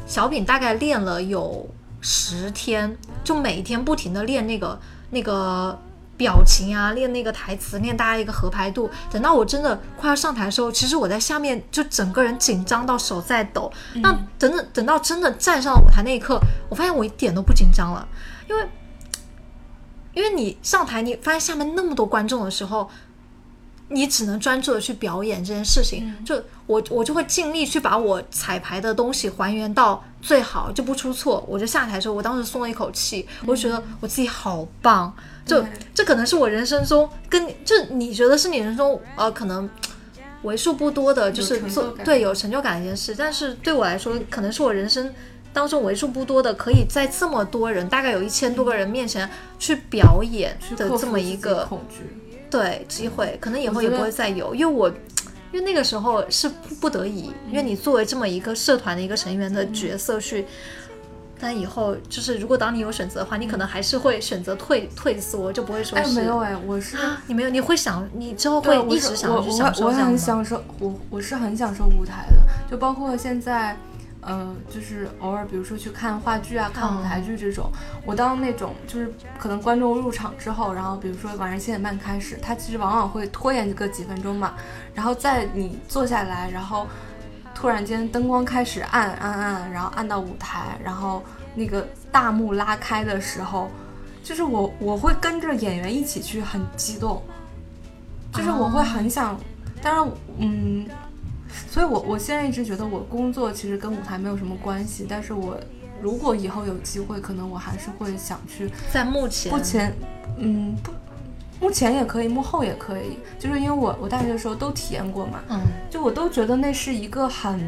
小品大概练了有十天，就每天不停的练那个那个表情啊，练那个台词，练大家一个合拍度。等到我真的快要上台的时候，其实我在下面就整个人紧张到手在抖。那等等等到真的站上舞台那一刻，我发现我一点都不紧张了，因为因为你上台，你发现下面那么多观众的时候。你只能专注的去表演这件事情，就我我就会尽力去把我彩排的东西还原到最好，就不出错。我就下台的时候，我当时松了一口气，我就觉得我自己好棒。就这可能是我人生中跟就你觉得是你人生中呃可能为数不多的，就是做对有成就感一件事，但是对我来说，可能是我人生当中为数不多的可以在这么多人，大概有一千多个人面前去表演的这么一个恐惧。对机会，可能以后也不会再有，因为我，因为那个时候是不得已，因为你作为这么一个社团的一个成员的角色去，但以后就是如果当你有选择的话，你可能还是会选择退退缩，就不会说是没有哎，我是你没有，你会想你之后会一直想去享受我我很享受，我我是很享受舞台的，就包括现在。呃，就是偶尔，比如说去看话剧啊、看舞台剧这种，我当那种就是可能观众入场之后，然后比如说晚上七点半开始，他其实往往会拖延个几分钟嘛，然后在你坐下来，然后突然间灯光开始暗暗暗，然后暗到舞台，然后那个大幕拉开的时候，就是我我会跟着演员一起去很激动，就是我会很想，当然，嗯，所以我我现在一直觉得我工作其实跟舞台没有什么关系，但是我如果以后有机会，可能我还是会想去在目前目前，嗯不。幕前也可以，幕后也可以，就是因为我我大学的时候都体验过嘛，嗯，就我都觉得那是一个很，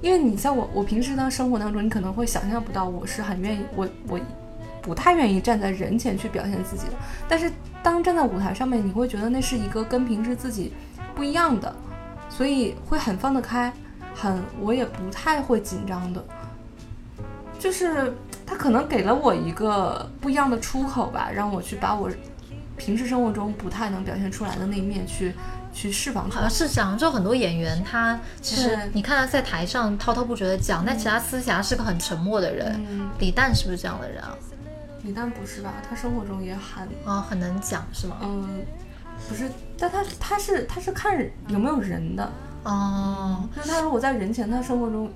因为你像我，我平时的生活当中，你可能会想象不到我是很愿意，我我不太愿意站在人前去表现自己的，但是当站在舞台上面，你会觉得那是一个跟平时自己不一样的，所以会很放得开，很我也不太会紧张的，就是他可能给了我一个不一样的出口吧，让我去把我。平时生活中不太能表现出来的那一面，去去释放出来。是这样，就很多演员，他其实你看他在台上滔滔不绝的讲，但其他私下是个很沉默的人。李诞是不是这样的人啊？李诞不是吧？他生活中也很啊，很能讲是吗？嗯，不是，但他他是他是看有没有人的哦。那他如果在人前，他生活中，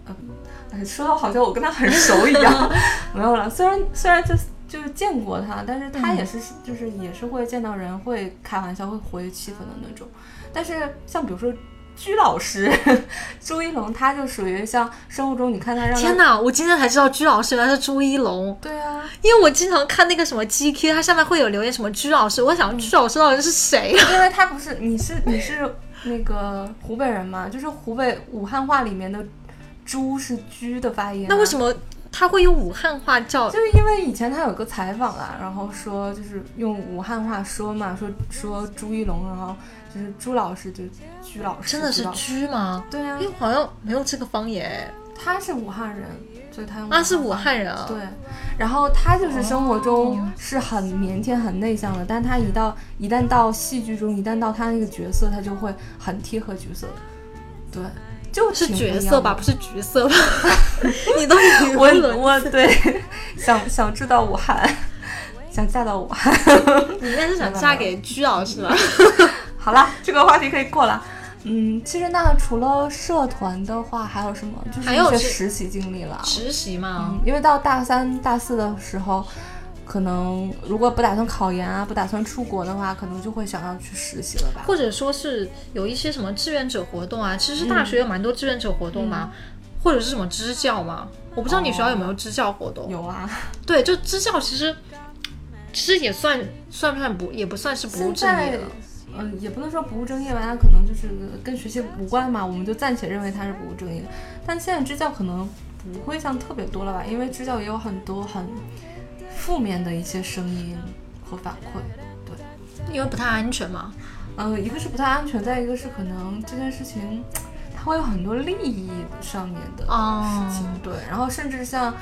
嗯，说到好像我跟他很熟一样，没有了。虽然虽然就。就是见过他，但是他也是，就是也是会见到人会开玩笑，会活跃气氛的那种。但是像比如说鞠老师 朱一龙，他就属于像生活中你看他让天哪，我今天才知道鞠老师原来是朱一龙。对啊，因为我经常看那个什么 GQ，它上面会有留言什么鞠老师，我想鞠老师到底是谁？因为他不是你是你是那个湖北人嘛，就是湖北武汉话里面的朱是居的发音。那为什么？他会用武汉话叫，就是因为以前他有个采访啊，然后说就是用武汉话说嘛，说说朱一龙，然后就是朱老师就居老师，真的是居吗？对啊，因为好像没有这个方言。他是武汉人，所以他用啊是武汉人啊。对，然后他就是生活中是很腼腆、很内向的，但他一到一旦到戏剧中，一旦到他那个角色，他就会很贴合角色。对。就是角色吧，不是橘色吧？你都我我对想想知道武汉，想嫁到武汉，你应该是 想嫁给居老师吧？好了，这个话题可以过了。嗯，其实那除了社团的话，还有什么？就是一些实习经历了。实习嘛，因为到大三、大四的时候。可能如果不打算考研啊，不打算出国的话，可能就会想要去实习了吧。或者说是有一些什么志愿者活动啊，其实大学有蛮多志愿者活动嘛，或者是什么支教嘛。我不知道你学校有没有支教活动？有啊。对，就支教其实其实也算算不算不也不算是不务正业了。嗯，也不能说不务正业吧，它可能就是跟学习无关嘛，我们就暂且认为它是不务正业。但现在支教可能不会像特别多了吧，因为支教也有很多很。负面的一些声音和反馈，对，因为不太安全嘛。呃，一个是不太安全，再一个是可能这件事情它会有很多利益上面的事情，对。然后甚至像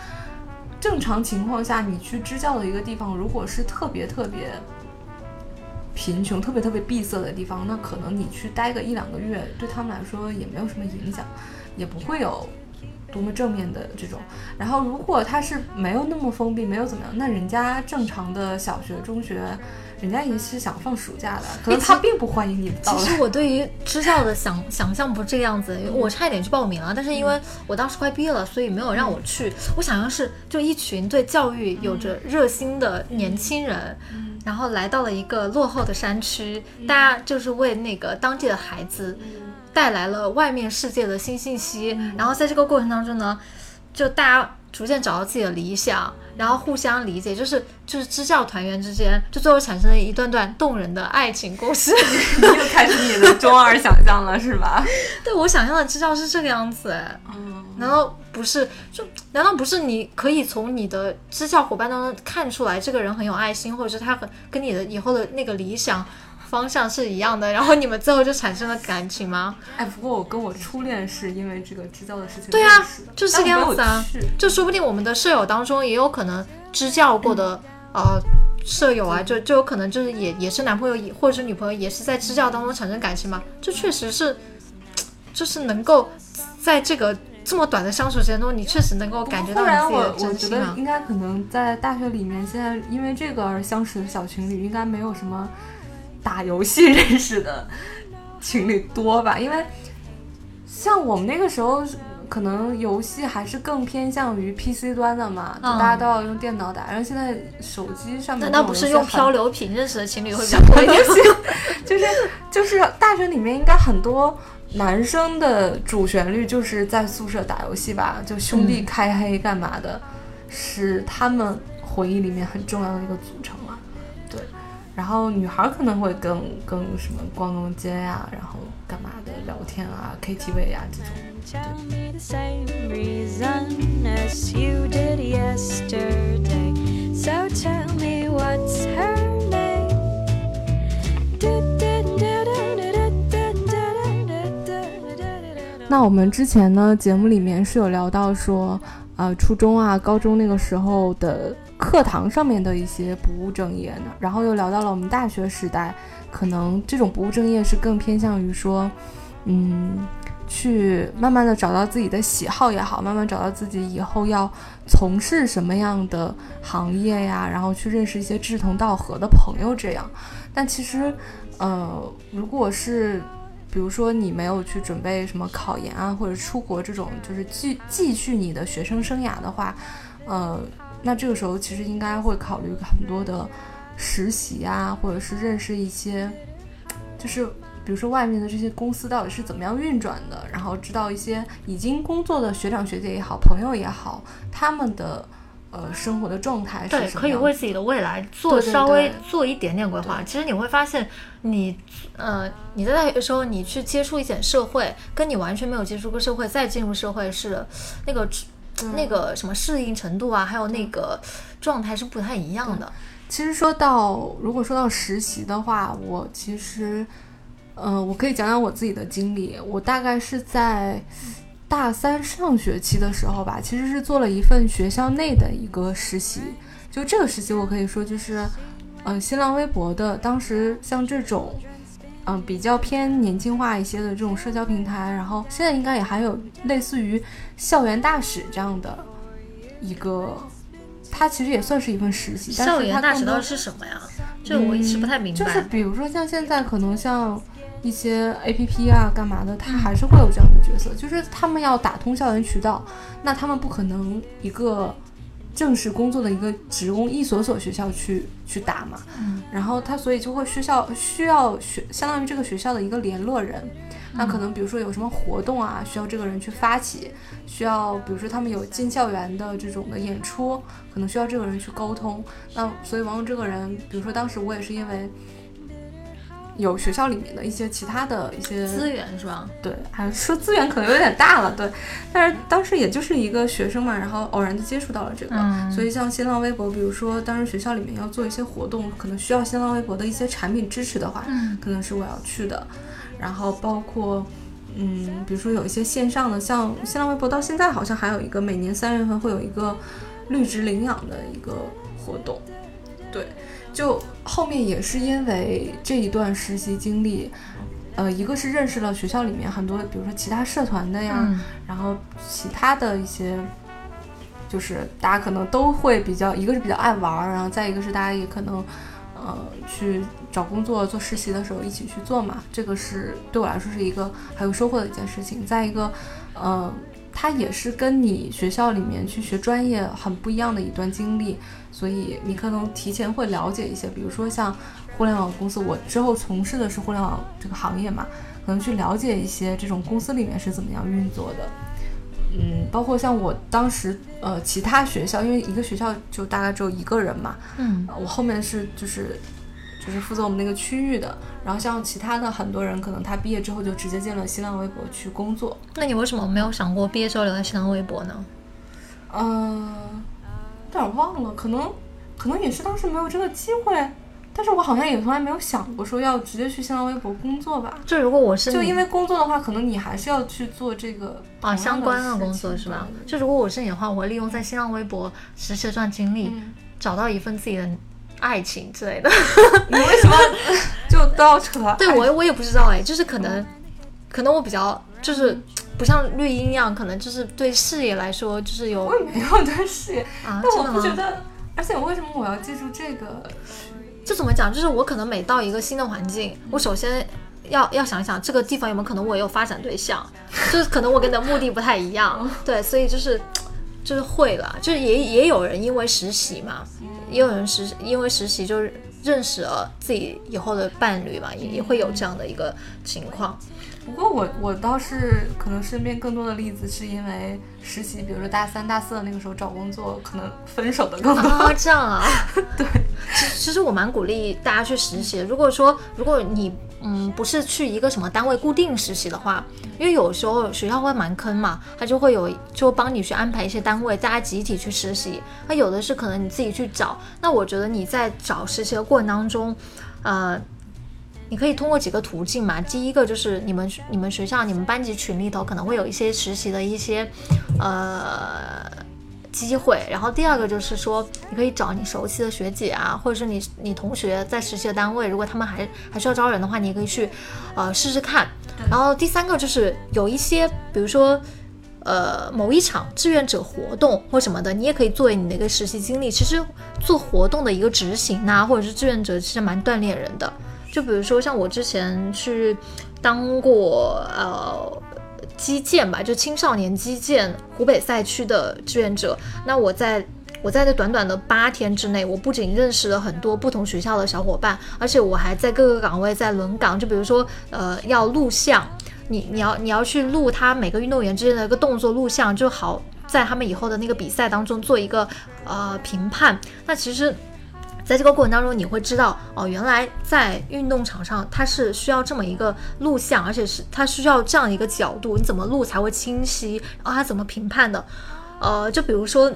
正常情况下，你去支教的一个地方，如果是特别特别贫穷、特别特别闭塞的地方，那可能你去待个一两个月，对他们来说也没有什么影响，也不会有。多么正面的这种，然后如果他是没有那么封闭，没有怎么样，那人家正常的小学、中学，人家也是想放暑假的，可能他并不欢迎你。其实我对于支教的想想象不是这个样子，我差一点去报名了，但是因为我当时快毕业了，所以没有让我去。我想象是就一群对教育有着热心的年轻人，然后来到了一个落后的山区，大家就是为那个当地的孩子。带来了外面世界的新信息，然后在这个过程当中呢，就大家逐渐找到自己的理想，然后互相理解，就是就是支教团员之间，就最后产生了一段段动人的爱情故事。又开始你的中二想象了，是吧？对我想象的支教是这个样子，嗯，难道不是？就难道不是？你可以从你的支教伙伴当中看出来，这个人很有爱心，或者是他很跟你的以后的那个理想。方向是一样的，然后你们最后就产生了感情吗？哎，不过我跟我初恋是因为这个支教的事情对啊，就是这个样子啊。就说不定我们的舍友当中也有可能支教过的呃舍友啊，就就有可能就是也也是男朋友或者是女朋友，也是在支教当中产生感情嘛。这确实是，就是能够在这个这么短的相处时间中，你确实能够感觉到自己的真心啊。应该可能在大学里面，现在因为这个而相识的小情侣，应该没有什么。打游戏认识的情侣多吧？因为像我们那个时候，可能游戏还是更偏向于 PC 端的嘛，大家都要用电脑打。然后现在手机上面难道不是用漂流？流瓶认识的情侣会比较多 一点？就是就是大学里面应该很多男生的主旋律就是在宿舍打游戏吧，就兄弟开黑干嘛的，是他们回忆里面很重要的一个组成啊。对，然后女孩可能会更更什么逛逛街呀、然后干嘛的聊天啊、KTV 啊这种。Tell 那我们之前呢，节目里面是有聊到说，呃，初中啊、高中那个时候的课堂上面的一些不务正业呢，然后又聊到了我们大学时代，可能这种不务正业是更偏向于说，嗯，去慢慢的找到自己的喜好也好，慢慢找到自己以后要从事什么样的行业呀，然后去认识一些志同道合的朋友这样。但其实，呃，如果是比如说你没有去准备什么考研啊，或者出国这种，就是继继续你的学生生涯的话，呃，那这个时候其实应该会考虑很多的实习啊，或者是认识一些，就是比如说外面的这些公司到底是怎么样运转的，然后知道一些已经工作的学长学姐也好，朋友也好，他们的呃生活的状态是对，什么样子可以为自己的未来做稍微做一点点规划。其实你会发现你，呃，你在大学的时候，你去接触一点社会，跟你完全没有接触过社会再进入社会是那个、那个什么适应程度啊，还有那个状态是不太一样的。其实说到，如果说到实习的话，我其实，呃，我可以讲讲我自己的经历。我大概是在大三上学期的时候吧，其实是做了一份学校内的一个实习。就这个实习，我可以说就是，嗯、新浪微博的当时像这种，嗯、比较偏年轻化一些的这种社交平台，然后现在应该也还有类似于校园大使这样的一个。它其实也算是一份实习，但是校园它大使到底是什么呀？这我一直不太明白。就是比如说像现在可能像一些 A P P 啊干嘛的，它还是会有这样的角色，就是他们要打通校园渠道，那他们不可能一个正式工作的一个职工一所所学校去去打嘛，嗯然后他所以就会需要需要学相当于这个学校的一个联络人。那可能比如说有什么活动啊，需要这个人去发起，需要比如说他们有进校园的这种的演出，可能需要这个人去沟通。那所以往往这个人，比如说当时我也是因为有学校里面的一些其他的一些资源是吧？对，还说资源可能有点大了，对。但是当时也就是一个学生嘛，然后偶然的接触到了这个，嗯所以像新浪微博，比如说当时学校里面要做一些活动，可能需要新浪微博的一些产品支持的话，嗯可能是我要去的。然后包括，嗯，比如说有一些线上的，像新浪微博到现在好像还有一个每年三月份会有一个绿植领养的一个活动，对，就后面也是因为这一段实习经历，呃，一个是认识了学校里面很多，比如说其他社团的呀，嗯然后其他的一些，就是大家可能都会比较，一个是比较爱玩儿，然后再一个是大家也可能，呃，去找工作做实习的时候一起去做嘛，这个是对我来说是一个很有收获的一件事情。再一个，呃，它也是跟你学校里面去学专业很不一样的一段经历，所以你可能提前会了解一些，比如说像互联网公司，我之后从事的是互联网这个行业嘛，可能去了解一些这种公司里面是怎么样运作的。嗯，包括像我当时呃其他学校，因为一个学校就大概只有一个人嘛，嗯呃我后面是就是就是负责我们那个区域的，然后像其他的很多人，可能他毕业之后就直接进了新浪微博去工作。那你为什么没有想过毕业之后留在新浪微博呢？嗯、有点忘了，可能可能也是当时没有这个机会，但是我好像也从来没有想过说要直接去新浪微博工作吧。就如果我是就因为工作的话，可能你还是要去做这个啊相关的工作是吧？就如果我是你的话，我会利用在新浪微博实习这段经历，嗯找到一份自己的爱情之类的。你为什么就都要扯到对我我也不知道哎，就是可能可能我比较就是不像绿茵一样，可能就是对事业来说就是有我也没有对事业，啊，但我？不觉得，而且为什么我要记住这个？就怎么讲，就是我可能每到一个新的环境，我首先要要想想这个地方有没有可能我有发展对象，就是可能我跟你的目的不太一样，对，所以就是就是会了，就是也也有人因为实习嘛，也有人实因为实习就是认识了自己以后的伴侣嘛，也也会有这样的一个情况。不过我我倒是可能身边更多的例子是因为实习，比如说大三、大四的那个时候找工作，可能分手的更多。啊，这样啊，对，其其实我蛮鼓励大家去实习。如果说如果你嗯不是去一个什么单位固定实习的话，因为有时候学校会蛮坑嘛，他就会有就帮你去安排一些单位，大家集体去实习。那有的是可能你自己去找。那我觉得你在找实习的过程当中，呃。你可以通过几个途径嘛，第一个就是你们你们学校你们班级群里头可能会有一些实习的一些呃机会，然后第二个就是说你可以找你熟悉的学姐啊，或者是你你同学在实习的单位，如果他们还还需要招人的话，你也可以去呃试试看。然后第三个就是有一些比如说呃某一场志愿者活动或什么的，你也可以作为你的一个实习经历。其实做活动的一个执行啊，或者是志愿者，其实蛮锻炼人的。就比如说像我之前去当过呃击剑吧，就青少年击剑湖北赛区的志愿者。那我在我在这短短的八天之内，我不仅认识了很多不同学校的小伙伴，而且我还在各个岗位在轮岗。就比如说呃要录像，你你要你要去录他每个运动员之间的一个动作录像，就好在他们以后的那个比赛当中做一个呃评判。那其实。在这个过程当中，你会知道哦，原来在运动场上它是需要这么一个录像，而且是它需要这样一个角度，你怎么录才会清晰？然后它怎么评判的？呃，就比如说，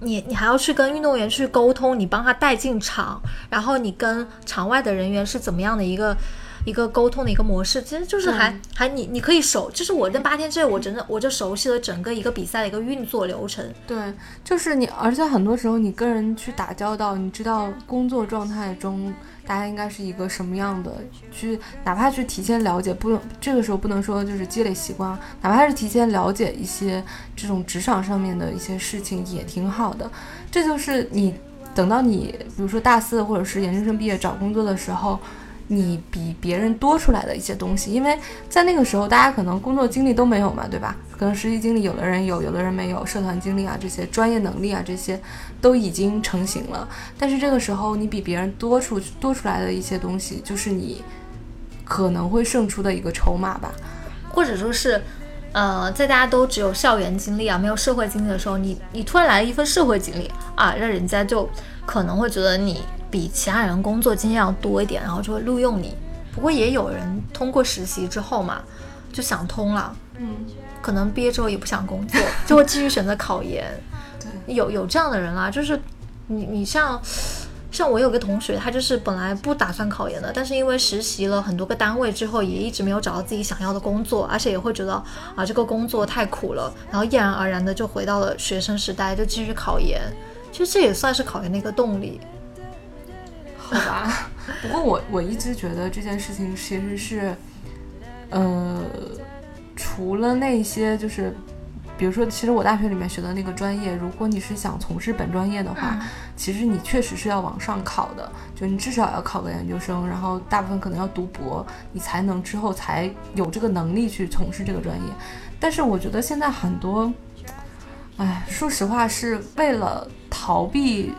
你你还要去跟运动员去沟通，你帮他带进场，然后你跟场外的人员是怎么样的一个？一个沟通的一个模式，其实就是还还你你可以熟，就是我这八天之内，我真的我就熟悉了整个一个比赛的一个运作流程。对，就是你，而且很多时候你跟人去打交道，你知道工作状态中大家应该是一个什么样的，去哪怕去提前了解，不用这个时候不能说就是积累习惯，哪怕是提前了解一些这种职场上面的一些事情也挺好的。这就是你等到你比如说大四或者是研究生毕业找工作的时候。你比别人多出来的一些东西，因为在那个时候，大家可能工作经历都没有嘛，对吧？可能实习经历有的人有，有的人没有，社团经历啊，这些专业能力啊，这些都已经成型了。但是这个时候，你比别人多出多出来的一些东西，就是你可能会胜出的一个筹码吧，或者说是，呃，在大家都只有校园经历啊，没有社会经历的时候，你你突然来了一份社会经历啊，让人家就可能会觉得你。比其他人工作经验要多一点，然后就会录用你。不过也有人通过实习之后嘛，就想通了，嗯，可能毕业之后也不想工作，就会继续选择考研。对，有有这样的人啦，就是你你像像我有个同学，他就是本来不打算考研的，但是因为实习了很多个单位之后，也一直没有找到自己想要的工作，而且也会觉得啊这个工作太苦了，然后毅然而然的就回到了学生时代，就继续考研。其实这也算是考研的一个动力。好吧，不过我我一直觉得这件事情其实是，呃，除了那些就是，比如说，其实我大学里面学的那个专业，如果你是想从事本专业的话，其实你确实是要往上考的，就你至少要考个研究生，然后大部分可能要读博，你才能之后才有这个能力去从事这个专业。但是我觉得现在很多，哎，说实话是为了逃避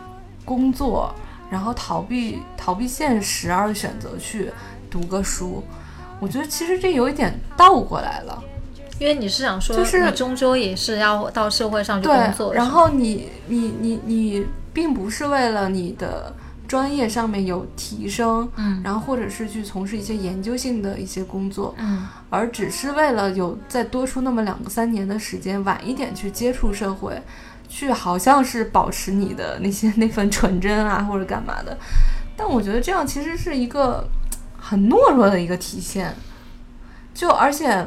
工作。然后逃避逃避现实而选择去读个书，我觉得其实这有一点倒过来了，因为你是想说，就是终究也是要到社会上去工作，然后你你你你并不是为了你的专业上面有提升，嗯，然后或者是去从事一些研究性的一些工作，嗯，而只是为了有再多出那么两个三年的时间，晚一点去接触社会。去好像是保持你的那些那份纯真啊，或者干嘛的，但我觉得这样其实是一个很懦弱的一个体现。就而且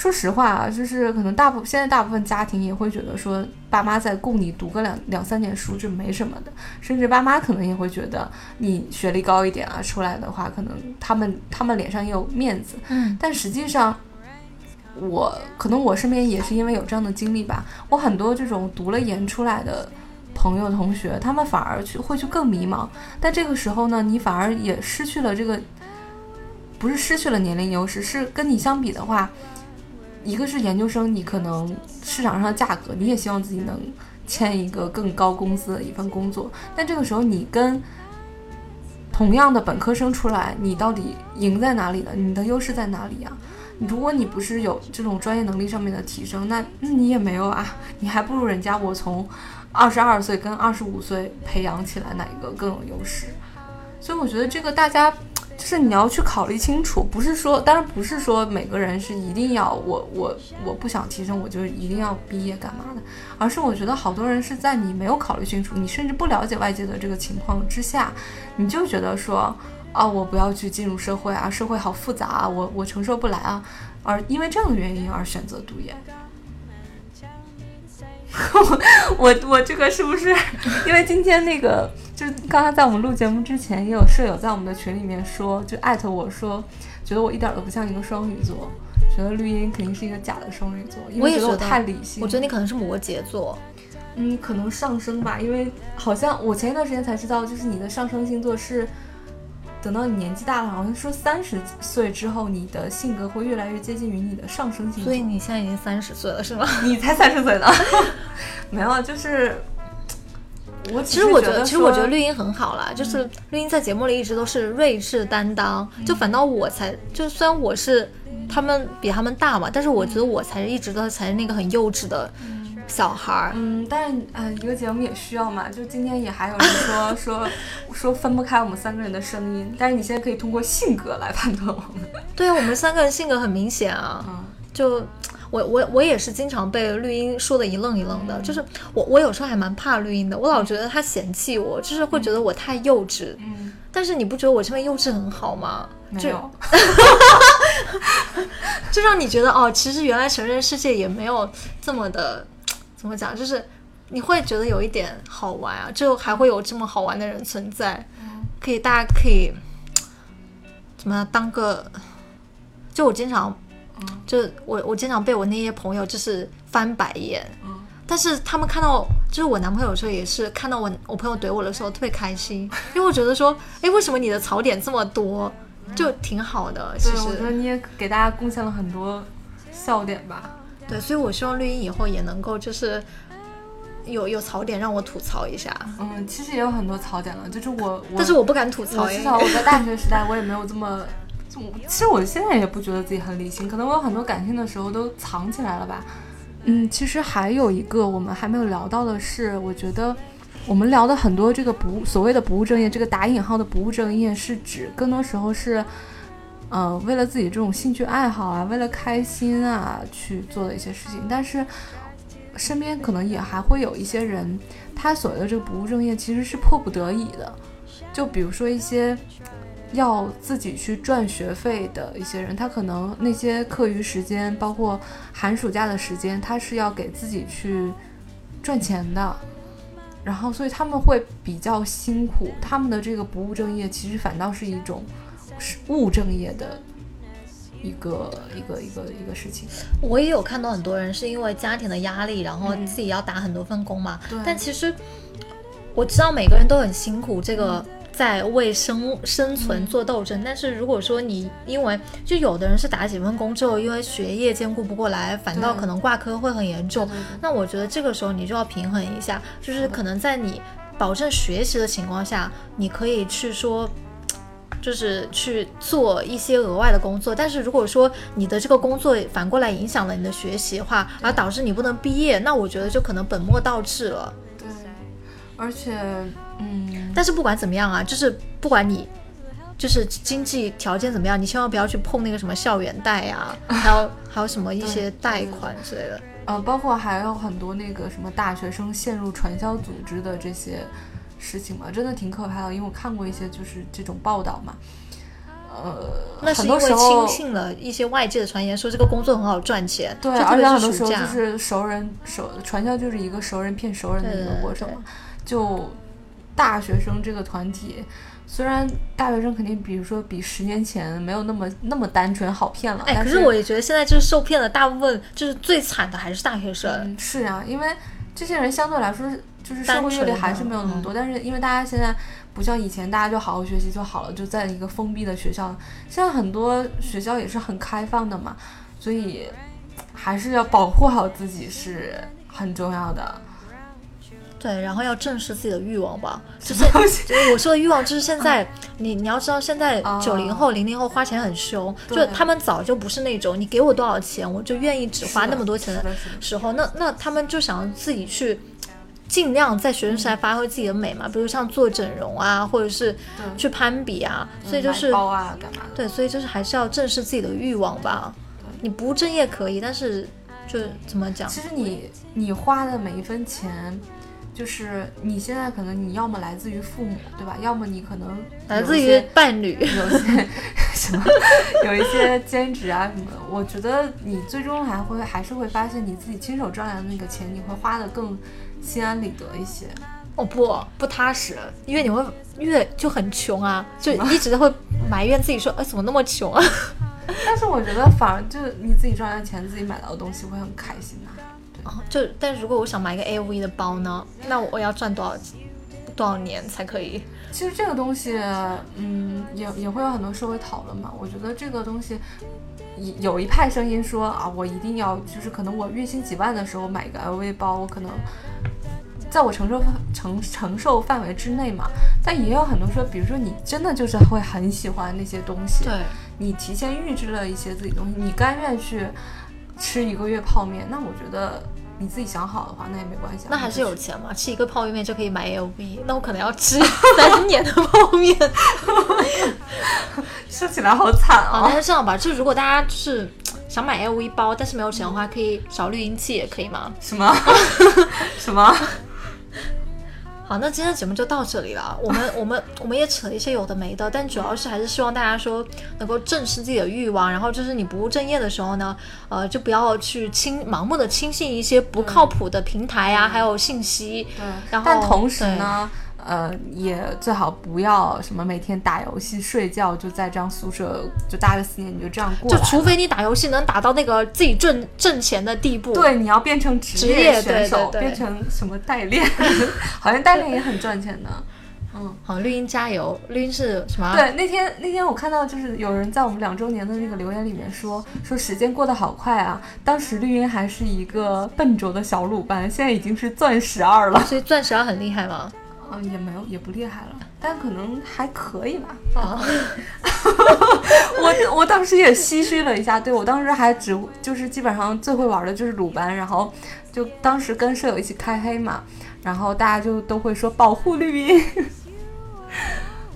说实话啊，就是可能大部现在大部分家庭也会觉得说，爸妈在供你读个两两三年书就没什么的，甚至爸妈可能也会觉得你学历高一点啊，出来的话可能他们他们脸上也有面子。嗯，但实际上。我可能我身边也是因为有这样的经历吧，我很多这种读了研出来的朋友同学，他们反而去会去更迷茫。但这个时候呢，你反而也失去了这个不是失去了年龄优势，是跟你相比的话，一个是研究生，你可能市场上的价格，你也希望自己能签一个更高工资的一份工作，但这个时候你跟同样的本科生出来，你到底赢在哪里呢？你的优势在哪里呀、如果你不是有这种专业能力上面的提升，那那你也没有啊，你还不如人家我从二十二岁跟二十五岁培养起来哪一个更有优势？所以我觉得这个大家就是你要去考虑清楚，不是说，当然不是说每个人是一定要我我我不想提升我就一定要毕业干嘛的，而是我觉得好多人是在你没有考虑清楚，你甚至不了解外界的这个情况之下，你就觉得说。啊，我不要去进入社会啊，社会好复杂啊，我我承受不来啊，而因为这样的原因而选择读研。我我这个是不是因为今天那个就是刚刚在我们录节目之前，也有舍友在我们的群里面说，就艾特我说，觉得我一点都不像一个双鱼座，觉得绿茵肯定是一个假的双鱼座，因为觉得我太理性。我觉得你可能是摩羯座，嗯，可能上升吧，因为好像我前一段时间才知道，就是你的上升星座是等到你年纪大了，好像说三十岁之后，你的性格会越来越接近于你的上升星座。所以你现在已经三十岁了，是吗？你才三十岁呢，没有，就是我其实我觉得，其实我觉得绿茵很好啦，就是绿茵在节目里一直都是睿智担当，就反倒我才，就虽然我是他们比他们大嘛，但是我觉得我才是一直都才是那个很幼稚的小孩儿。嗯，但是呃，一个节目也需要嘛，就今天也还有人说 说说分不开我们三个人的声音，但是你现在可以通过性格来判断我们。对啊，我们三个人性格很明显啊，嗯就我我我也是经常被绿茵说的一愣一愣的，嗯就是我我有时候还蛮怕绿茵的，我老觉得他嫌弃我，就是会觉得我太幼稚。嗯，但是你不觉得我这边幼稚很好吗？就没有，就让你觉得哦，其实原来成人世界也没有这么的，怎么讲，就是你会觉得有一点好玩啊，就还会有这么好玩的人存在，可以大家可以怎么样当个，就我经常，就我我经常被我那些朋友就是翻白眼，嗯但是他们看到，就是我男朋友有时候也是看到我我朋友怼我的时候特别开心，因为我觉得说，哎，为什么你的槽点这么多，就挺好的，其对，实。我觉得你也给大家贡献了很多笑点吧。对，所以我希望绿茵以后也能够就是有有槽点让我吐槽一下，嗯，其实也有很多槽点了，就是我，我但是我不敢吐槽耶。至少我在大学时代我也没有这么。其实我现在也不觉得自己很理性，可能我有很多感性的时候都藏起来了吧。嗯，其实还有一个我们还没有聊到的是，我觉得我们聊的很多这个不所谓的不务正业，这个打引号的不务正业是指更多时候是，呃，为了自己这种兴趣爱好啊，为了开心啊去做的一些事情。但是身边可能也还会有一些人，他所谓的这个不务正业其实是迫不得已的，就比如说一些。要自己去赚学费的一些人，他可能那些课余时间，包括寒暑假的时间，他是要给自己去赚钱的，然后所以他们会比较辛苦，他们的这个不务正业其实反倒是一种是务正业的一个一个一个一个事情。我也有看到很多人是因为家庭的压力，然后嗯自己要打很多份工嘛。对但其实我知道每个人都很辛苦，这个在为生生存做斗争。但是如果说你因为就有的人是打几份工之后，因为学业兼顾不过来，反倒可能挂科会很严重。那我觉得这个时候你就要平衡一下，就是可能在你保证学习的情况下，你可以去说。就是去做一些额外的工作，但是如果说你的这个工作反过来影响了你的学习的话，而导致你不能毕业，那我觉得就可能本末倒置了。对，而且嗯，但是不管怎么样啊，就是不管你就是经济条件怎么样，你千万不要去碰那个什么校园贷呀、还有还有什么一些贷款之类的。呃，包括还有很多那个什么大学生陷入传销组织的这些事情嘛，真的挺可怕的。因为我看过一些就是这种报道嘛，呃，那是因为轻信了一些外界的传言，说这个工作很好赚钱，对，而且很多。时候就是熟人熟传销就是一个熟人骗熟人的一个对对对过程嘛。就大学生这个团体，虽然大学生肯定比如说比十年前没有那么那么单纯好骗了，哎，但可是我也觉得现在就是受骗的大部分就是最惨的还是大学生。嗯，是啊，因为这些人相对来说就是社会阅历还是没有那么多，但是因为大家现在不像以前，大家就好好学习就好了，就在一个封闭的学校，现在很多学校也是很开放的嘛，所以还是要保护好自己是很重要的。对，然后要正视自己的欲望吧。就是 就是我说的欲望，就是现在你你要知道，现在哦九零后、零零后花钱很凶，就他们早就不是那种你给我多少钱，我就愿意只花那么多钱的时候，那那他们就想要自己去。尽量在学生时代发挥自己的美嘛，比如像做整容啊，或者是去攀比啊，所以就是包啊干嘛的？对，所以就是还是要正视自己的欲望吧。你不务正业可以，但是就怎么讲？其实你你花的每一分钱，就是你现在可能你要么来自于父母，对吧？要么你可能来自于伴侣，有一些 什么，有一些兼职啊什么的。我觉得你最终还会还是会发现你自己亲手赚来的那个钱，你会花的更心安理得一些。哦不不踏实，因为你会越就很穷啊，就一直会埋怨自己说，哎怎么那么穷啊？但是我觉得反而就是你自己赚来的钱，自己买到的东西会很开心呐、哦就但如果我想买一个 LV 的包呢，那我要赚多少多少年才可以？其实这个东西，嗯，也也会有很多社会讨论嘛。我觉得这个东西，有有一派声音说啊，我一定要就是可能我月薪几万的时候买一个 LV 包，我可能在我承受范承承受范围之内嘛。但也有很多说，比如说你真的就是会很喜欢那些东西，对，你提前预支了一些自己东西，你甘愿去吃一个月泡面，那我觉得你自己想好的话，那也没关系啊。那还是有钱嘛，吃一个泡面就可以买 LV，那我可能要吃 三年的泡面。说起来好惨啊，啊、但是这样吧，就如果大家就是想买 LV 包，但是没有钱的话，可以少滤音器也可以吗？什么 什么？好，那今天的节目就到这里了。我们我们我们也扯一些有的没的，但主要是还是希望大家说能够正视自己的欲望，然后就是你不务正业的时候呢，呃，就不要去轻盲目的轻信一些不靠谱的平台啊，还有信息。对，然后但同时呢，呃，也最好不要什么每天打游戏、睡觉，就在这样宿舍就大学四年你就这样过就。除非你打游戏能打到那个自己挣挣钱的地步，对，你要变成职职业选手，对对对变成什么代练，好像代练也很赚钱的。嗯，好，绿茵加油！绿茵是什么？对，那天那天我看到就是有人在我们两周年的那个留言里面说说时间过得好快啊，当时绿茵还是一个笨拙的小鲁班，现在已经是钻石二了。所以钻石二很厉害吗？嗯，也没有也不厉害了，但可能还可以吧。啊，我我当时也唏嘘了一下，对我当时还只就是基本上最会玩的就是鲁班，然后就当时跟舍友一起开黑嘛，然后大家就都会说保护绿茵。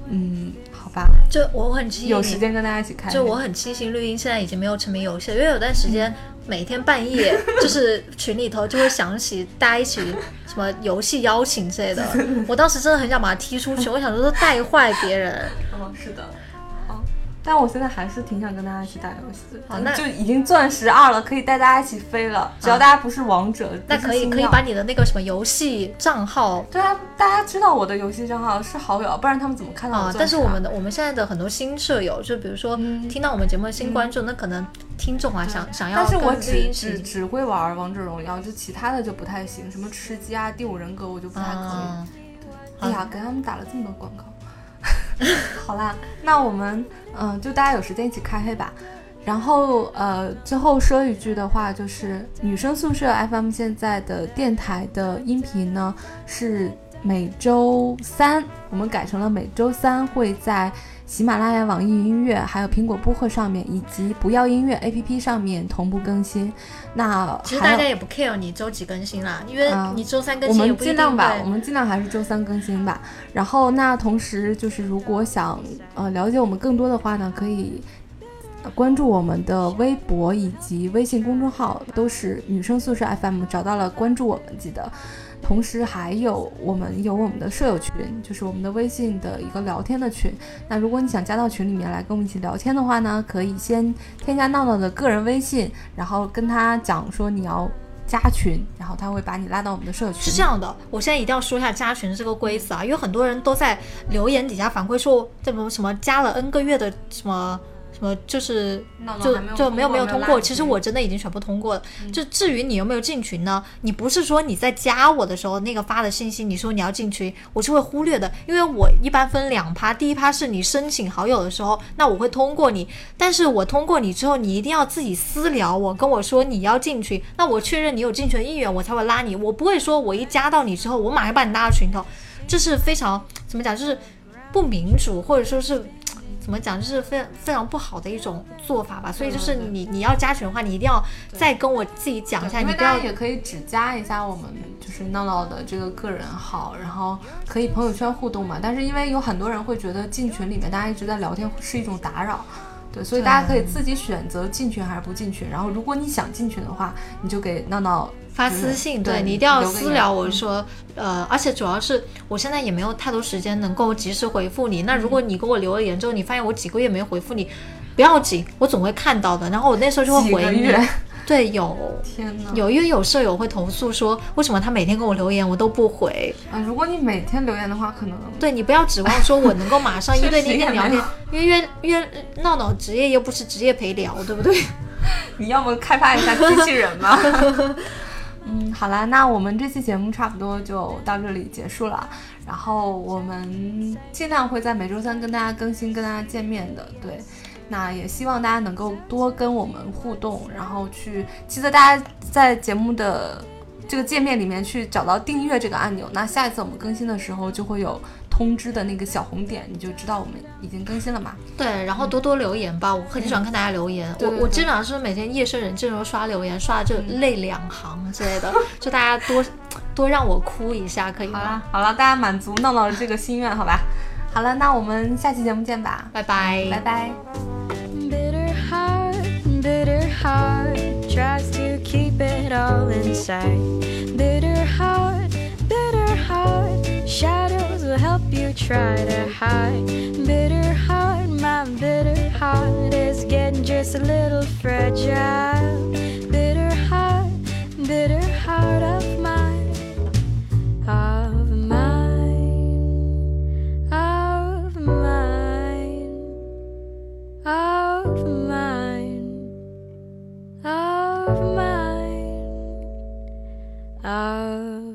嗯，好吧，就我很庆幸有时间跟大家一起开黑。就我很庆幸绿茵现在已经没有沉迷游戏了，因为有段时间每天半夜 就是群里头就会响起大家一起什么游戏邀请之类的，我当时真的很想把他踢出去，我想说带坏别人。哦，是的。哦，但我现在还是挺想跟大家一起打游戏的。好那就已经钻石二了，可以带大家一起飞了。只要大家不是王者，那可以可以把你的那个什么游戏账号对啊，大家知道我的游戏账号是好友，不然他们怎么看到我啊，但是我们的我们现在的很多新舍友，就比如说嗯听到我们节目的新观众，那可能听众啊想想要但是我只只只会玩王者荣耀，就其他的就不太行，什么吃鸡啊、第五人格我就不太可以。啊，哎呀，给他们打了这么多广告。好啦，那我们嗯、就大家有时间一起开黑吧。然后呃，最后说一句的话，就是女生宿舍 FM 现在的电台的音频呢是每周三，我们改成了每周三会在喜马拉雅、网易云音乐、还有苹果播客上面，以及不要音乐 APP 上面同步更新。那其实大家也不 care 你周几更新啦，因为啊你周三更我们新也不一定尽量吧，我们尽量还是周三更新吧。然后那同时就是，如果想呃了解我们更多的话呢，可以呃关注我们的微博以及微信公众号，都是女生宿舍 FM，找到了关注我们记得。同时还有我们有我们的舍友群，就是我们的微信的一个聊天的群。那如果你想加到群里面来跟我们一起聊天的话呢，可以先添加闹闹的个人微信，然后跟他讲说你要加群，然后他会把你拉到我们的社群。是这样的，我现在一定要说一下加群这个规则啊，因为很多人都在留言底下反馈说，这种什么加了 N 个月的什么什么就是就没有就没有通过没有通过。其实我真的已经全部通过了。就至于你有没有进群呢？你不是说你在加我的时候那个发的信息，你说你要进群，我是会忽略的，因为我一般分两趴，第一趴是你申请好友的时候，那我会通过你，但是我通过你之后，你一定要自己私聊我，跟我说你要进群，那我确认你有进群意愿，我才会拉你，我不会说我一加到你之后，我马上把你拉到群头，这是非常怎么讲，就是不民主，或者说是。怎么讲，就是非常非常不好的一种做法吧。所以就是你你要加群的话，你一定要再跟我自己讲一下，你不要也可以只加一下我们就是闹闹的这个个人号，然后可以朋友圈互动嘛。但是因为有很多人会觉得进群里面大家一直在聊天是一种打扰，对，所以大家可以自己选择进群还是不进群。然后如果你想进群的话，你就给闹闹发私信，对你一定要私聊我嗯说，呃，而且主要是我现在也没有太多时间能够及时回复你。那如果你给我留了言之后，你发现我几个月没有回复你，不要紧，我总会看到的。然后我那时候就会回你。对，有 天呐，有，因为有舍友会投诉说，为什么他每天跟我留言我都不回？啊！如果你每天留言的话，可能对你不要指望说我能够马 上一对一聊天因为约约闹闹职业又不是职业陪聊，对不对？你要么开发一下机器人嘛。嗯，好啦，那我们这期节目差不多就到这里结束了。然后我们尽量会在每周三跟大家更新，跟大家见面的。对，那也希望大家能够多跟我们互动，然后去记得大家在节目的这个界面里面去找到订阅这个按钮。那下一次我们更新的时候就会有通知的那个小红点，你就知道我们已经更新了嘛。对，然后多多留言吧，我很喜欢看大家留言。我我基本上是每天夜深人静的时候刷留言，刷的就泪两行之类的，就大家多多让我哭一下，可以吗？好了好了，大家满足闹闹的这个心愿，好吧？好了，那我们下期节目见吧，拜拜，拜拜。Bitter heart, bitter heart tries to keep it all inside. Bitter heart, Shadows will help you try to hide. Bitter heart, my bitter heart is getting just a little fragile. Bitter heart, bitter heart of mine, of mine, of mine, of mine, of mine, of.